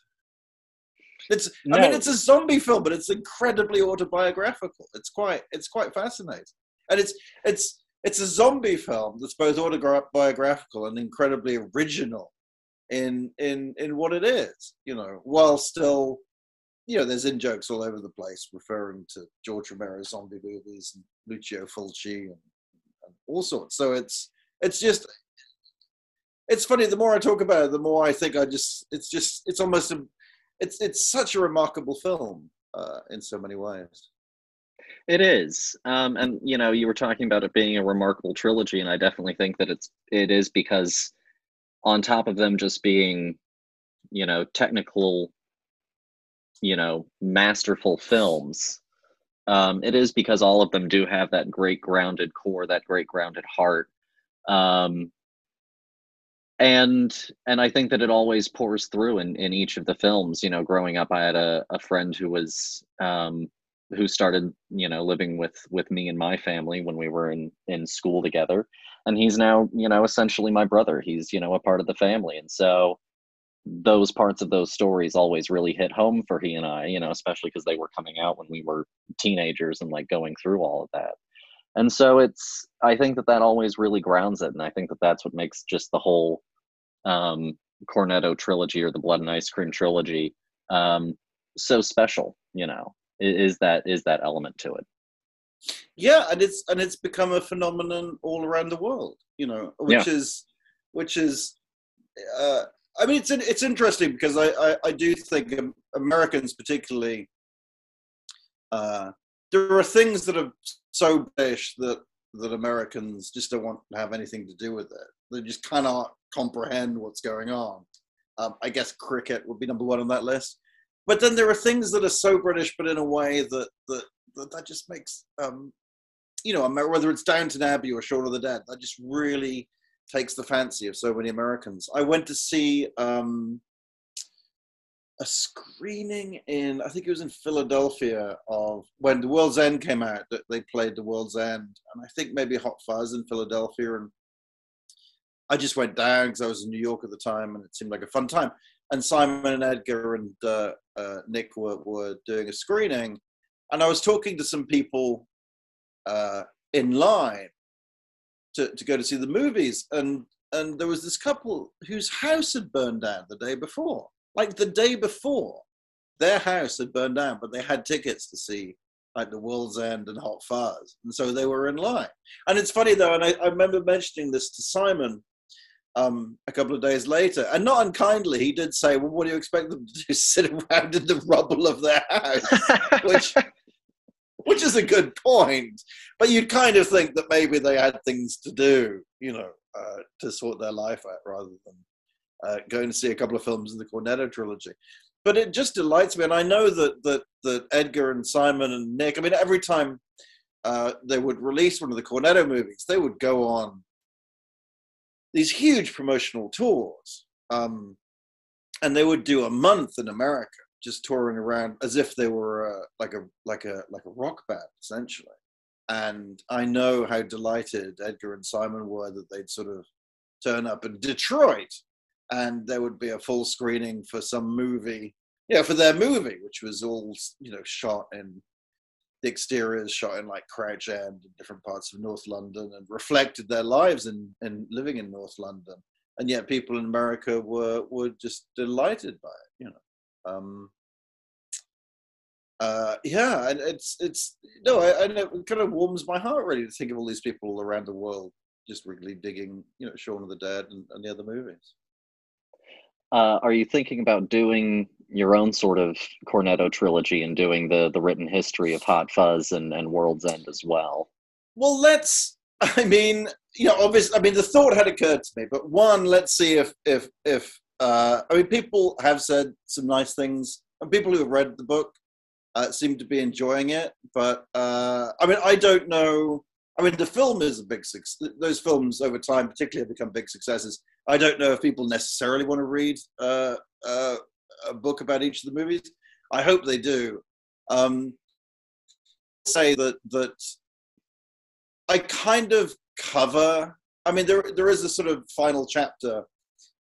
It's no. I mean it's a zombie film, but it's incredibly autobiographical. It's quite it's quite fascinating. And it's it's it's a zombie film that's both autobiographical and incredibly original in in in what it is, you know, while still you know, there's in jokes all over the place referring to George Romero's zombie movies and Lucio Fulci and all sorts. So it's it's just it's funny. The more I talk about it, the more I think I just it's just it's almost a it's it's such a remarkable film uh, in so many ways. It is, um, and you know, you were talking about it being a remarkable trilogy, and I definitely think that it's it is because on top of them just being, you know, technical, you know, masterful films, um, it is because all of them do have that great grounded core, that great grounded heart. Um, and and I think that it always pours through in, in each of the films. You know, growing up, I had a, a friend who was um, who started you know living with with me and my family when we were in in school together, and he's now you know essentially my brother. He's you know a part of the family, and so those parts of those stories always really hit home for he and I, you know, especially because they were coming out when we were teenagers and like going through all of that. And so it's, I think that that always really grounds it. And I think that that's what makes just the whole um, Cornetto trilogy or the Blood and Ice Cream trilogy um, so special, you know, is that, is that element to it. Yeah. And it's, and it's become a phenomenon all around the world, you know, which yeah. is, which is, uh, I mean, it's it's interesting because I, I, I do think Americans particularly uh, there are things that are so British that that Americans just don't want to have anything to do with it. They just cannot comprehend what's going on. Um, I guess cricket would be number one on that list. But then there are things that are so British, but in a way that that that, that just makes um, you know whether it's Downton Abbey or Shaun of the Dead, that just really takes the fancy of so many Americans. I went to see um, a screening in, I think it was in Philadelphia, of when The World's End came out. That they played The World's End, and I think maybe Hot Fuzz in Philadelphia. And I just went down because I was in New York at the time, and it seemed like a fun time. And Simon and Edgar and uh, uh, Nick were, were doing a screening, and I was talking to some people uh, in line to, to go to see the movies. And and there was this couple whose house had burned down the day before. Like the day before their house had burned down but they had tickets to see like the world's end and hot fuzz. And so they were in line. And it's funny though and i, I remember mentioning this to simon um, a couple of days later. And not unkindly he did say well what do you expect them to do? Sit around in the rubble of their house which which is a good point. But you'd kind of think that maybe they had things to do, you know, uh, to sort their life out rather than uh, going to see a couple of films in the Cornetto trilogy. But it just delights me, and I know that that that Edgar and Simon and Nick. I mean, every time uh, they would release one of the Cornetto movies, they would go on these huge promotional tours, um, and they would do a month in America just touring around as if they were uh, like a like a like a rock band essentially. And I know how delighted Edgar and Simon were that they'd sort of turn up in Detroit, and there would be a full screening for some movie, yeah, for their movie, which was all you know shot in the exteriors, shot in like Crouch End and different parts of North London, and reflected their lives in, in living in North London. And yet, people in America were were just delighted by it, you know. Um, uh, yeah, and it's it's no, I, and it kind of warms my heart really to think of all these people around the world just really digging, you know, Shaun of the Dead and, and the other movies. Uh, are you thinking about doing your own sort of Cornetto trilogy and doing the the written history of Hot Fuzz and, and World's End as well? Well, let's. I mean, you know, obviously, I mean, the thought had occurred to me, but one, let's see if if if uh, I mean, people have said some nice things, and people who have read the book uh, seem to be enjoying it. But uh, I mean, I don't know. I mean, the film is a big success. Those films over time, particularly, have become big successes. I don't know if people necessarily want to read uh, uh, a book about each of the movies. I hope they do. Um, say that that I kind of cover. I mean, there there is a sort of final chapter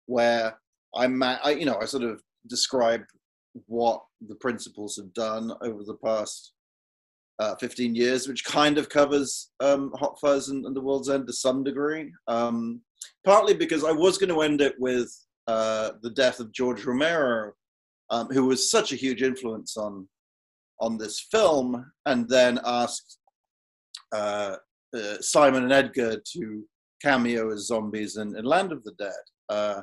where I'm, I, you know, I sort of describe what the principals have done over the past uh, 15 years, which kind of covers um, Hot Fuzz and, and, The World's End to some degree. Um, partly because I was going to end it with uh, the death of George Romero, um, who was such a huge influence on on this film, and then asked uh, uh Simon and Edgar to cameo as zombies in, in Land of the Dead.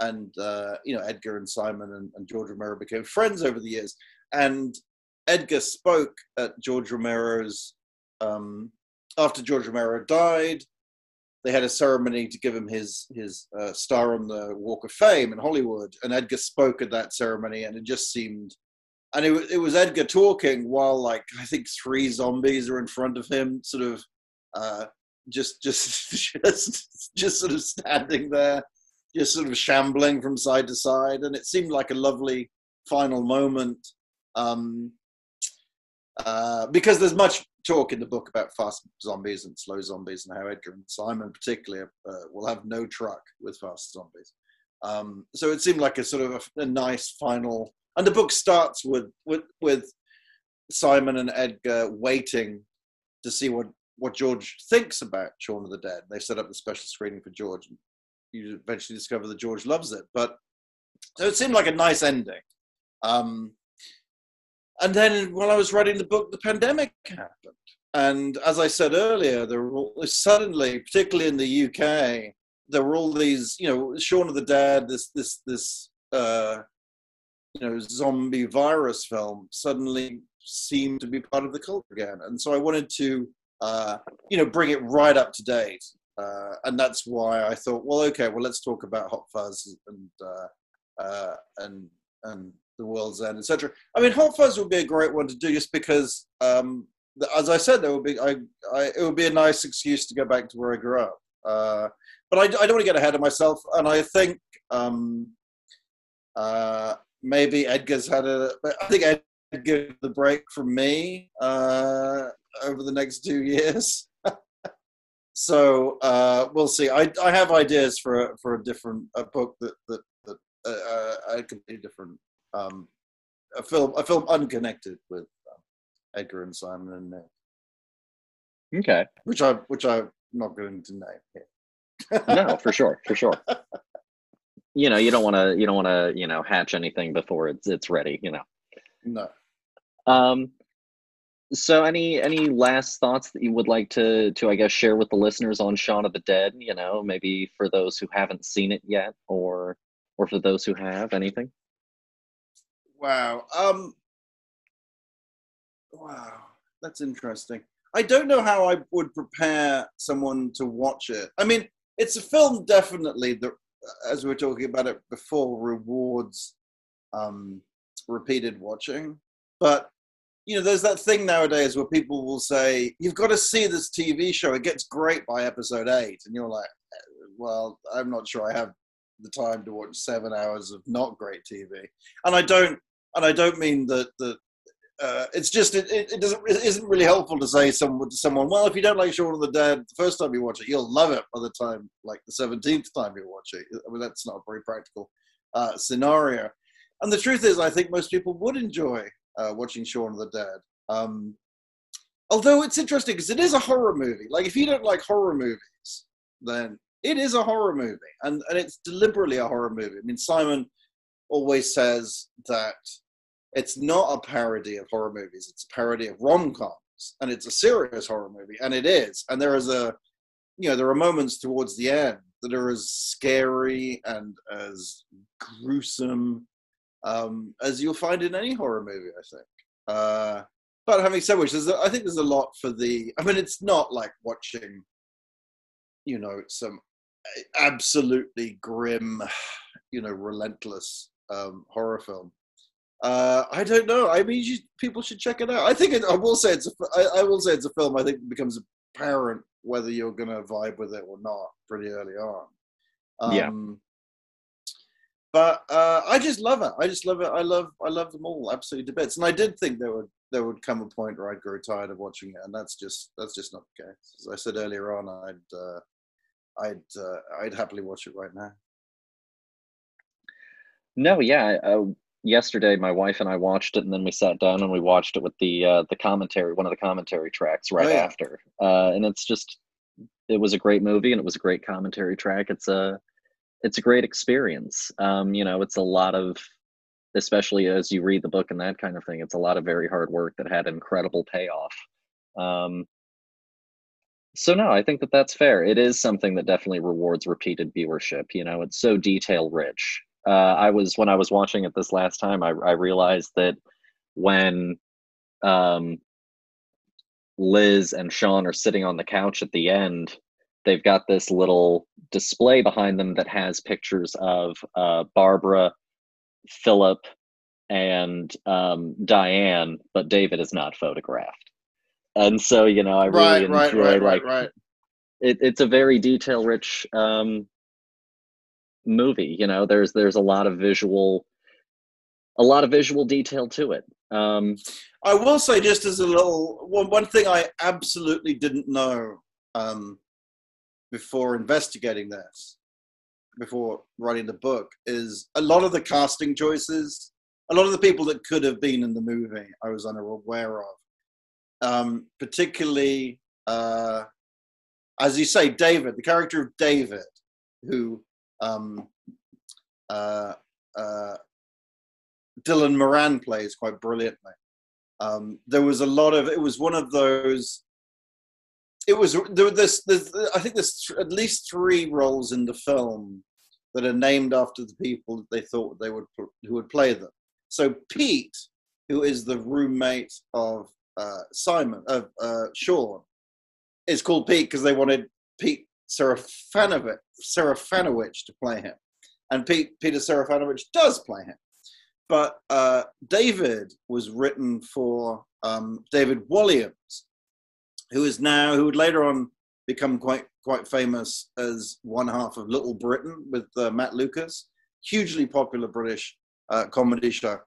And uh, you know Edgar and Simon and, and, George Romero became friends over the years. And Edgar spoke at George Romero's um, after George Romero died. They had a ceremony to give him his his uh, star on the Walk of Fame in Hollywood, and Edgar spoke at that ceremony, and it just seemed. And it, it was Edgar talking while, like, I think three zombies are in front of him, sort of, uh, just, just, just, just sort of standing there just sort of shambling from side to side, and it seemed like a lovely final moment. Um, uh, because there's much talk in the book about fast zombies and slow zombies, and how Edgar and Simon, particularly, uh, will have no truck with fast zombies. Um, so it seemed like a sort of a, a, nice final. And the book starts with, with with Simon and Edgar waiting to see what what George thinks about Shaun of the Dead. They set up the special screening for George, and you eventually discover that George loves it. But so it seemed like a nice ending. Um, and then while I was writing the book, the pandemic happened. And as I said earlier, there were suddenly, particularly in the UK, there were all these, you know, Shaun of the Dead, this, this, this, uh, you know, zombie virus film suddenly seemed to be part of the culture again. And so I wanted to, uh, you know, bring it right up to date uh, and that's why I thought, well, okay, well, let's talk about Hot Fuzz and uh, uh, and and the World's End, etc. I mean, Hot Fuzz would be a great one to do, just because, um, as I said, there would be I, I, it would be a nice excuse to go back to where I grew up. Uh, but I, I, don't want to get ahead of myself, and I think um, uh, maybe Edgar's had a. I think Edgar the break from me uh, over the next two years. So uh, we'll see. I, I have ideas for a, for a different a book that that, that uh, uh a completely different um, a film a film unconnected with um, Edgar and Simon and Nick. Okay. Which I which I'm not going to name here. no, for sure, for sure. You know, you don't want to you don't want to you know hatch anything before it's it's ready. You know. No. Um, so any any last thoughts that you would like to to i guess share with the listeners on shaun of the dead you know maybe for those who haven't seen it yet or or for those who have anything? Wow um wow that's interesting. I don't know how i would prepare someone to watch it. I mean it's a film definitely that as we were talking about it before rewards um repeated watching but you know, there's that thing nowadays where people will say, "You've got to see this TV show. It gets great by episode eight. and you're like, "Well, I'm not sure I have the time to watch seven hours of not great TV." And I don't, and I don't mean that that uh, it's just it, it, it doesn't it isn't really helpful to say someone to someone. Well, if you don't like Shaun of the Dead the first time you watch it, you'll love it by the time like the seventeenth time you watch it. I mean, that's not a very practical uh, scenario. And the truth is, I think most people would enjoy uh, watching Shaun of the Dead. Um, although it's interesting because it is a horror movie. Like if you don't like horror movies, then it is a horror movie, and and it's deliberately a horror movie. I mean, Simon always says that it's not a parody of horror movies; it's a parody of rom coms, and it's a serious horror movie, and it is. And there is a, you know, there are moments towards the end that are as scary and as gruesome um, as you'll find in any horror movie. I think. Uh, but having said which, there's a, I think there's a lot for the. I mean, it's not like watching, you know, some absolutely grim, you know, relentless um, horror film. Uh, I don't know. I mean, you, people should check it out. I think it, I will say it's. A, I, I will say it's a film. I think it becomes apparent whether you're going to vibe with it or not pretty early on. Um, Yeah. But uh, I just love it. I just love it. I love. I love them all absolutely to bits. And I did think there would there would come a point where I'd grow tired of watching it, and that's just that's just not the case. As I said earlier on, I'd uh, I'd uh, I'd happily watch it right now. No, yeah. Uh, yesterday, my wife and I watched it, and then we sat down and we watched it with the uh, the commentary, one of the commentary tracks right Oh, yeah. after. Uh, and it's just, it was a great movie, and it was a great commentary track. It's a, it's a great experience. Um, you know, it's a lot of, especially as you read the book and that kind of thing. It's a lot of very hard work that had incredible payoff. Um, so no, I think that that's fair. It is something that definitely rewards repeated viewership. You know, it's so detail rich. Uh, I was when I was watching it this last time, I, I realized that when um, Liz and Shaun are sitting on the couch at the end, they've got this little display behind them that has pictures of uh, Barbara, Philip, and um, Diane, but David is not photographed. And so, you know, I really right, enjoy right, like right, right. it, it's a very detail rich um, movie you know there's there's a lot of visual a lot of visual detail to it um, I will say, just as a little one, one thing I absolutely didn't know um, before investigating this, before writing the book, is a lot of the casting choices, a lot of the people that could have been in the movie, I was unaware of. Um, particularly, uh, as you say, David, the character of David, who um, uh, uh, Dylan Moran plays quite brilliantly um, there was a lot of it was one of those it was there this i think there's th- at least three roles in the film that are named after the people that they thought they would who would play them. So pete who is the roommate of uh, simon of uh, shaun is called pete because they wanted pete Serafinowicz, Serafinowicz to play him. And pete peter Serafinowicz does play him. But uh, David was written for um, David Walliams, who is now who would later on become quite quite famous as one half of Little Britain with uh, Matt Lucas, hugely popular British uh, comedy show,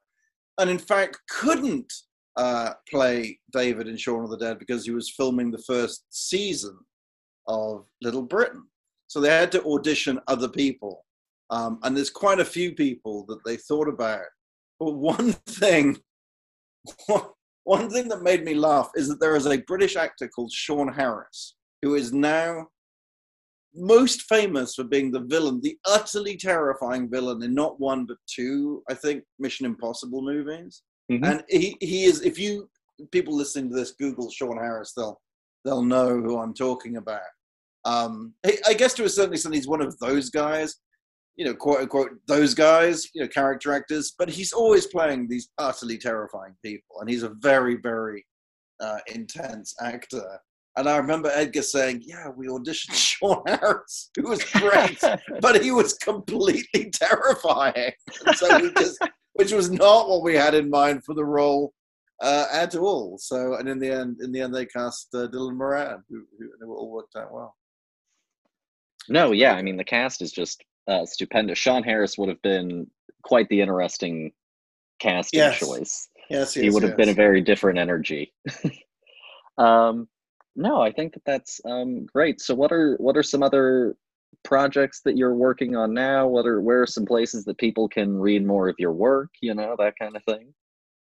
and in fact couldn't uh, play David in Shaun of the Dead because he was filming the first season of Little Britain, so they had to audition other people. Um, and there's quite a few people that they thought about. But one thing, one thing that made me laugh is that there is a British actor called Sean Harris who is now most famous for being the villain, the utterly terrifying villain in not one but two, I think, Mission Impossible movies. Mhm. And he, he is, if you people listening to this Google Sean Harris, they'll they'll know who I'm talking about. Um, I I guess to a certain extent, he's one of those guys you know, quote unquote, those guys, you know, character actors, but he's always playing these utterly terrifying people, and he's a very, very uh, intense actor. And I remember Edgar saying, "Yeah, we auditioned Sean Harris, who was great, but he was completely terrifying." And so we just, which was not what we had in mind for the role uh, at all. So, and in the end, in the end, they cast uh, Dylan Moran, who, who and it all worked out well. no yeah i mean the cast is just uh, stupendous sean harris would have been quite the interesting casting Yes. choice Yes, he yes, would have been a very different energy. um, no, I think that that's um, great. So, what are what are some other projects that you're working on now? What are where are some places that people can read more of your work? You know that kind of thing.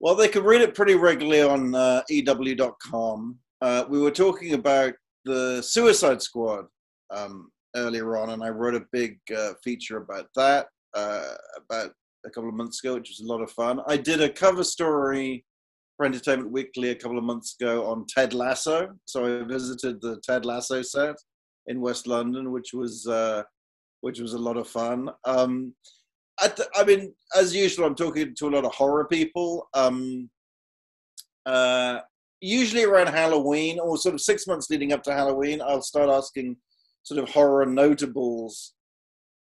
Well, they can read it pretty regularly on uh, EW.com. Uh, we were talking about the Suicide Squad um, earlier on, and I wrote a big uh, feature about that uh, about a couple of months ago, which was a lot of fun. I did a cover story for Entertainment Weekly a couple of months ago on Ted Lasso. So I visited the Ted Lasso set in West London, which was uh, which was a lot of fun. Um, I, th- I mean, as usual, I'm talking to a lot of horror people. Um, uh, usually around Halloween or sort of six months leading up to Halloween, I'll start asking sort of horror notables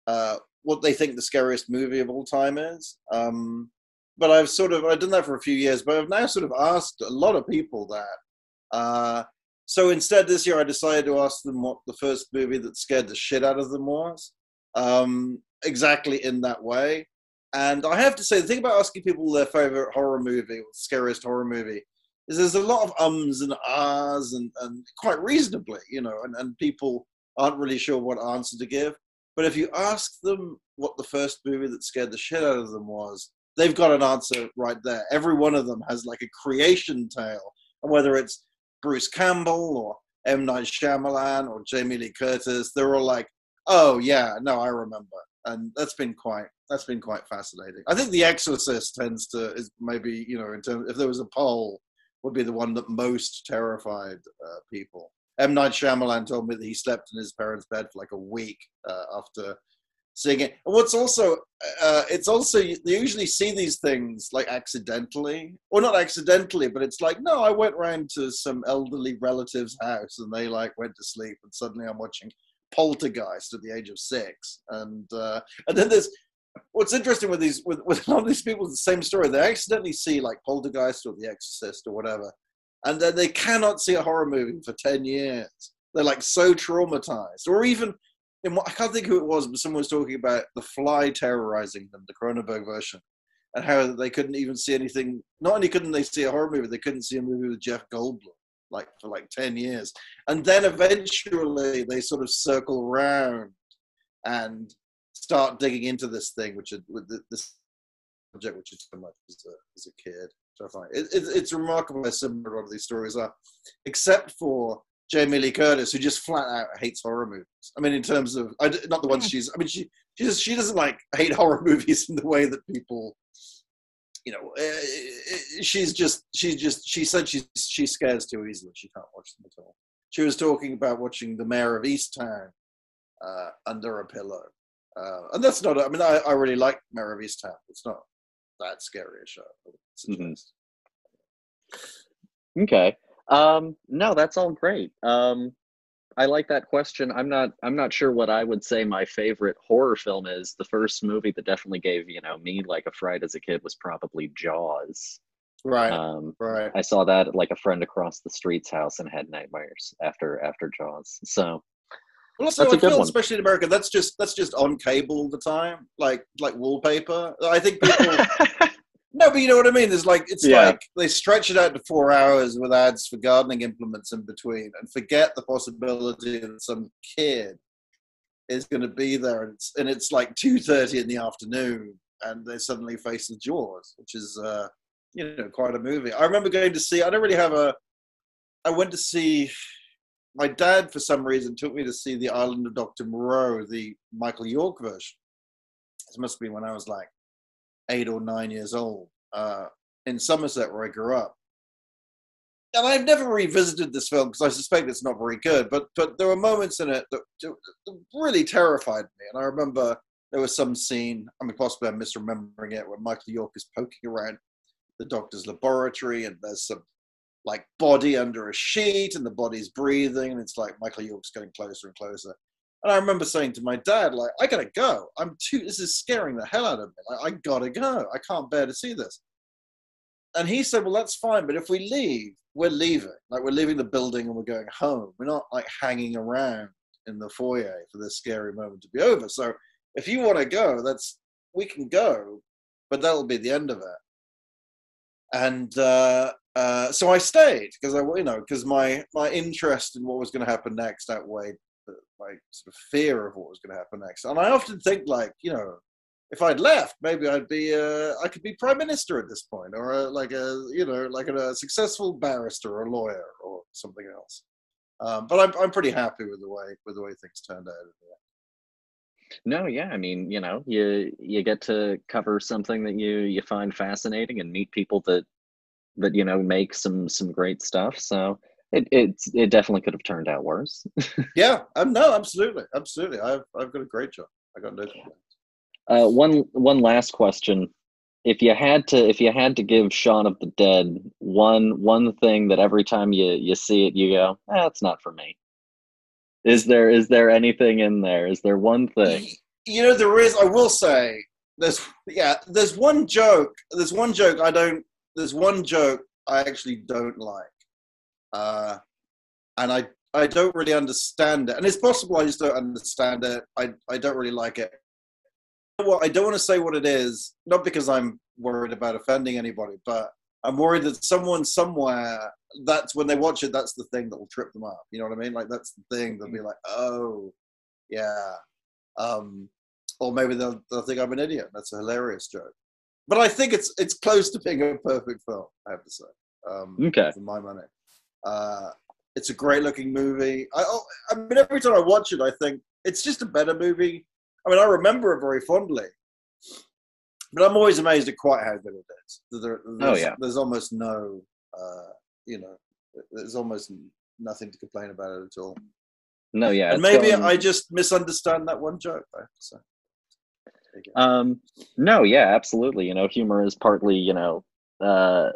uh, what they think the scariest movie of all time is. Um, but I've sort of I've done that for a few years, but I've now sort of asked a lot of people that. Uh, so instead, this year I decided to ask them what the first movie that scared the shit out of them was. Um, exactly in that way. And I have to say, the thing about asking people their favorite horror movie or scariest horror movie is there's a lot of ums and ahs and, and quite reasonably, you know, and, and people aren't really sure what answer to give. But if you ask them what the first movie that scared the shit out of them was, they've got an answer right there. Every one of them has like a creation tale, and whether it's Bruce Campbell or M Night Shyamalan or Jamie Lee Curtis, they're all like, "Oh yeah, no, I remember," and that's been quite that's been quite fascinating. I think The Exorcist tends to is maybe you know in terms if there was a poll, would be the one that most terrified uh, people. M Night Shyamalan told me that he slept in his parents' bed for like a week uh, after seeing it. And what's also, uh, it's also you usually see these things like accidentally, or not accidentally, but it's like, no, I went round to some elderly relative's house and they like went to sleep, and suddenly I'm watching Poltergeist at the age of six, and uh, and then there's. What's interesting with these, with, with a lot of these people, the same story. They accidentally see like Poltergeist or The Exorcist or whatever, and then they cannot see a horror movie for 10 years. They're like so traumatized. Or even, in what, I can't think who it was, but someone was talking about The Fly terrorizing them, the Cronenberg version, and how they couldn't even see anything. Not only couldn't they see a horror movie, they couldn't see a movie with Jeff Goldblum like for like 10 years. And then eventually they sort of circle around and start digging into this thing, which is this subject, which is so much as a, as a kid. So I find it, it, it's remarkable how similar a lot of these stories are, except for Jamie Lee Curtis, who just flat out hates horror movies. I mean, in terms of I, not the ones she's. I mean, she she just, she doesn't like hate horror movies in the way that people. You know, uh, she's just she just she said she she scares too easily. She can't watch them at all. She was talking about watching The Mare of Easttown uh, under a pillow, uh, and that's not. I mean, I, I really like Mare of Easttown. It's not that scary a show. Mm-hmm. Okay. Um, no, that's all great. Um, I like that question. I'm not. I'm not sure what I would say my favorite horror film is. The first movie that definitely gave you know me like a fright as a kid was probably Jaws. Right. Um, right. I saw that at like a friend across the street's house and had nightmares after after Jaws. So Well, also, That's a I good feel, one. especially in America, that's just that's just on cable all the time, like like wallpaper. I think people. no, but you know what I mean. There's like it's Yeah. like they stretch it out to four hours with ads for gardening implements in between, and forget the possibility that some kid is going to be there, and it's and it's like two thirty in the afternoon, and they're suddenly face the Jaws, which is uh, you know quite a movie. I remember going to see. I don't really have a. I went to see my dad, for some reason, took me to see The Island of Dr. Moreau, the Michael York version. This must have been when I was like eight or nine years old uh, in Somerset, where I grew up. And I've never revisited this film because I suspect it's not very good, but but there were moments in it that, that really terrified me. And I remember there was some scene, I mean, possibly I'm misremembering it, where Michael York is poking around the doctor's laboratory and there's some like body under a sheet and the body's breathing and it's like Michael York's getting closer and closer. And I remember saying to my dad, like, I gotta go. I'm too this is scaring the hell out of me. Like, I gotta go. I can't bear to see this. And he said, Well, that's fine, but if we leave, we're leaving. Like we're leaving the building and we're going home. We're not like hanging around in the foyer for this scary moment to be over. So if you want to go, that's we can go, but that'll be the end of it. and uh, uh, so I stayed because I, you know, because my my interest in what was going to happen next outweighed my sort of fear of what was going to happen next. And I often think, like, you know, if I'd left, maybe I'd be, uh, I could be prime minister at this point, or a, like a, you know, like a, a, successful barrister or lawyer or something else. Um, but I'm I'm pretty happy with the way with the way things turned out. No, yeah, I mean, you know, you you get to cover something that you you find fascinating and meet people that that you know make some some great stuff. So it it's it definitely could have turned out worse. yeah, um, no, absolutely, absolutely. I've I've got a great job. I got no complaints. Uh, one one last question. If you had to if you had to give Shaun of the Dead one one thing that every time you you see it you go, that's eh, not for me. Is there is there anything in there? Is there one thing? You know, there is. I will say, there's yeah, there's one joke. There's one joke I don't. There's one joke I actually don't like, uh, and I I don't really understand it. And it's possible I just don't understand it. I I don't really like it. Well, I don't want to say what it is, not because I'm worried about offending anybody, but I'm worried that someone somewhere that's when they watch it, that's the thing that will trip them up. You know what I mean? Like that's the thing they'll be like, oh, yeah. Um, or maybe they'll they'll think I'm an idiot. That's a hilarious joke. But I think it's it's close to being a perfect film. I have to say. Um, okay. For my money, uh, it's a great looking movie. I oh, I mean, every time I watch it, I think it's just a better movie. I mean, I remember it very fondly. But I'm always amazed at quite how good it is. There, oh yeah. There's almost no, uh, you know, there's almost nothing to complain about it at all. No, yeah. And maybe. I just misunderstand that one joke. So. Um, no, yeah, absolutely. You know, humor is partly, you know, uh,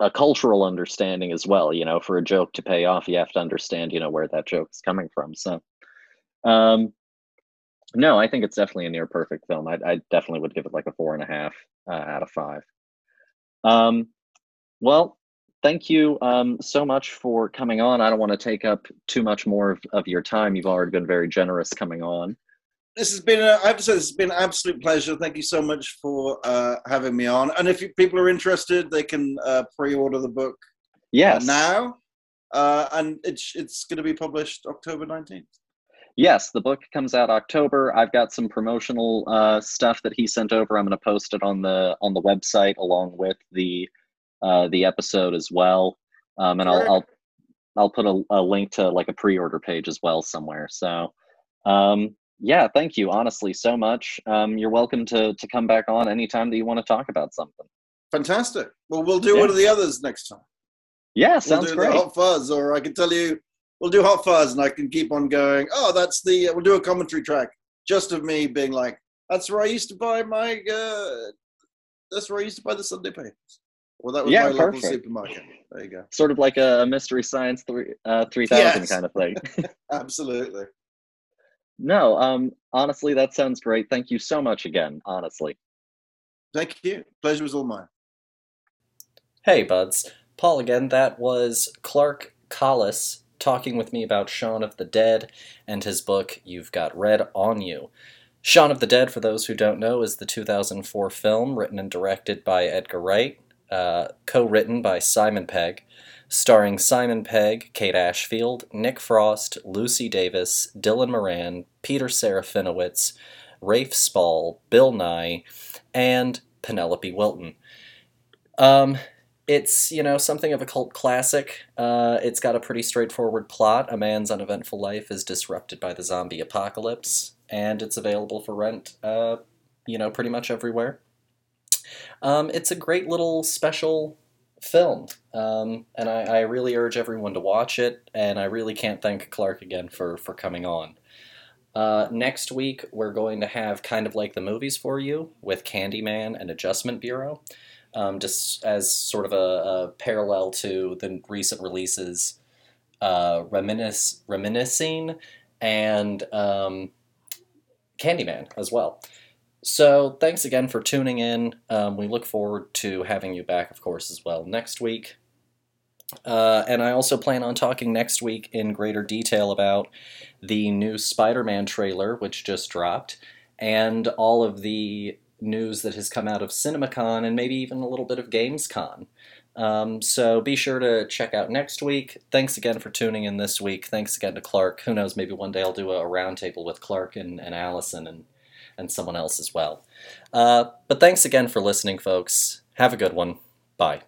a cultural understanding as well. You know, for a joke to pay off, you have to understand, you know, where that joke is coming from. So, um, no, I think it's definitely a near perfect film. I, I definitely would give it like a four and a half uh, out of five. Um, well, thank you um, so much for coming on. I don't want to take up too much more of, of your time. You've already been very generous coming on. This has been, a, I have to say, this has been an absolute pleasure. Thank you so much for uh, having me on. And if you, people are interested, they can uh, pre-order the book. Yes. now, uh, and it's it's going to be published October nineteenth. Yes, the book comes out October. I've got some promotional uh, stuff that he sent over. I'm going to post it on the on the website along with the uh, the episode as well. Um, and I'll, I'll I'll put a, a, link to like a pre-order page as well somewhere. So um, yeah, thank you honestly so much. Um, you're welcome to to come back on anytime that you want to talk about something. Fantastic. Well, we'll do yeah. one of the others next time. Yeah, sounds we'll do great. The hot fuzz, or I can tell you we'll do Hot Fuzz, and I can keep on going. Oh, that's the. We'll do a commentary track just of me being like, "That's where I used to buy my. Uh, that's where I used to buy the Sunday papers." Well, that was yeah, my perfect. local supermarket. There you go. Sort of like a mystery science three uh, three thousand yes. kind of thing. Absolutely. No, um, honestly, that sounds great. Thank you so much again. Honestly. Thank you. Pleasure was all mine. Hey, buds. Paul again. That was Clark Collis talking with me about Shaun of the Dead and his book, You've Got Red on You. Shaun of the Dead, for those who don't know, is the 2004 film written and directed by Edgar Wright, uh, co written by Simon Pegg, starring Simon Pegg, Kate Ashfield, Nick Frost, Lucy Davis, Dylan Moran, Peter Serafinowicz, Rafe Spall, Bill Nighy, and Penelope Wilton. Um, it's you know something of a cult classic. Uh, it's got a pretty straightforward plot. A man's uneventful life is disrupted by the zombie apocalypse, and it's available for rent. Uh, you know, pretty much everywhere. Um, it's a great little special film, um, and I, I, really urge everyone to watch it. And I really can't thank Clark again for for coming on. Uh, next week, we're going to have kind of like the movies for you with Candyman and Adjustment Bureau um, just as sort of a, a, parallel to the recent releases, uh, Reminis- Reminiscing and um, Candyman as well. So, thanks again for tuning in. Um, we look forward to having you back, of course, as well next week. Uh, and I also plan on talking next week in greater detail about the new Spider Man trailer, which just dropped, and all of the news that has come out of CinemaCon and maybe even a little bit of GamesCon. Um, so be sure to check out next week. Thanks again for tuning in this week. Thanks again to Clark. Who knows, maybe one day I'll do a roundtable with Clark and, and Allison and and someone else as well. Uh, but thanks again for listening, folks. Have a good one. Bye.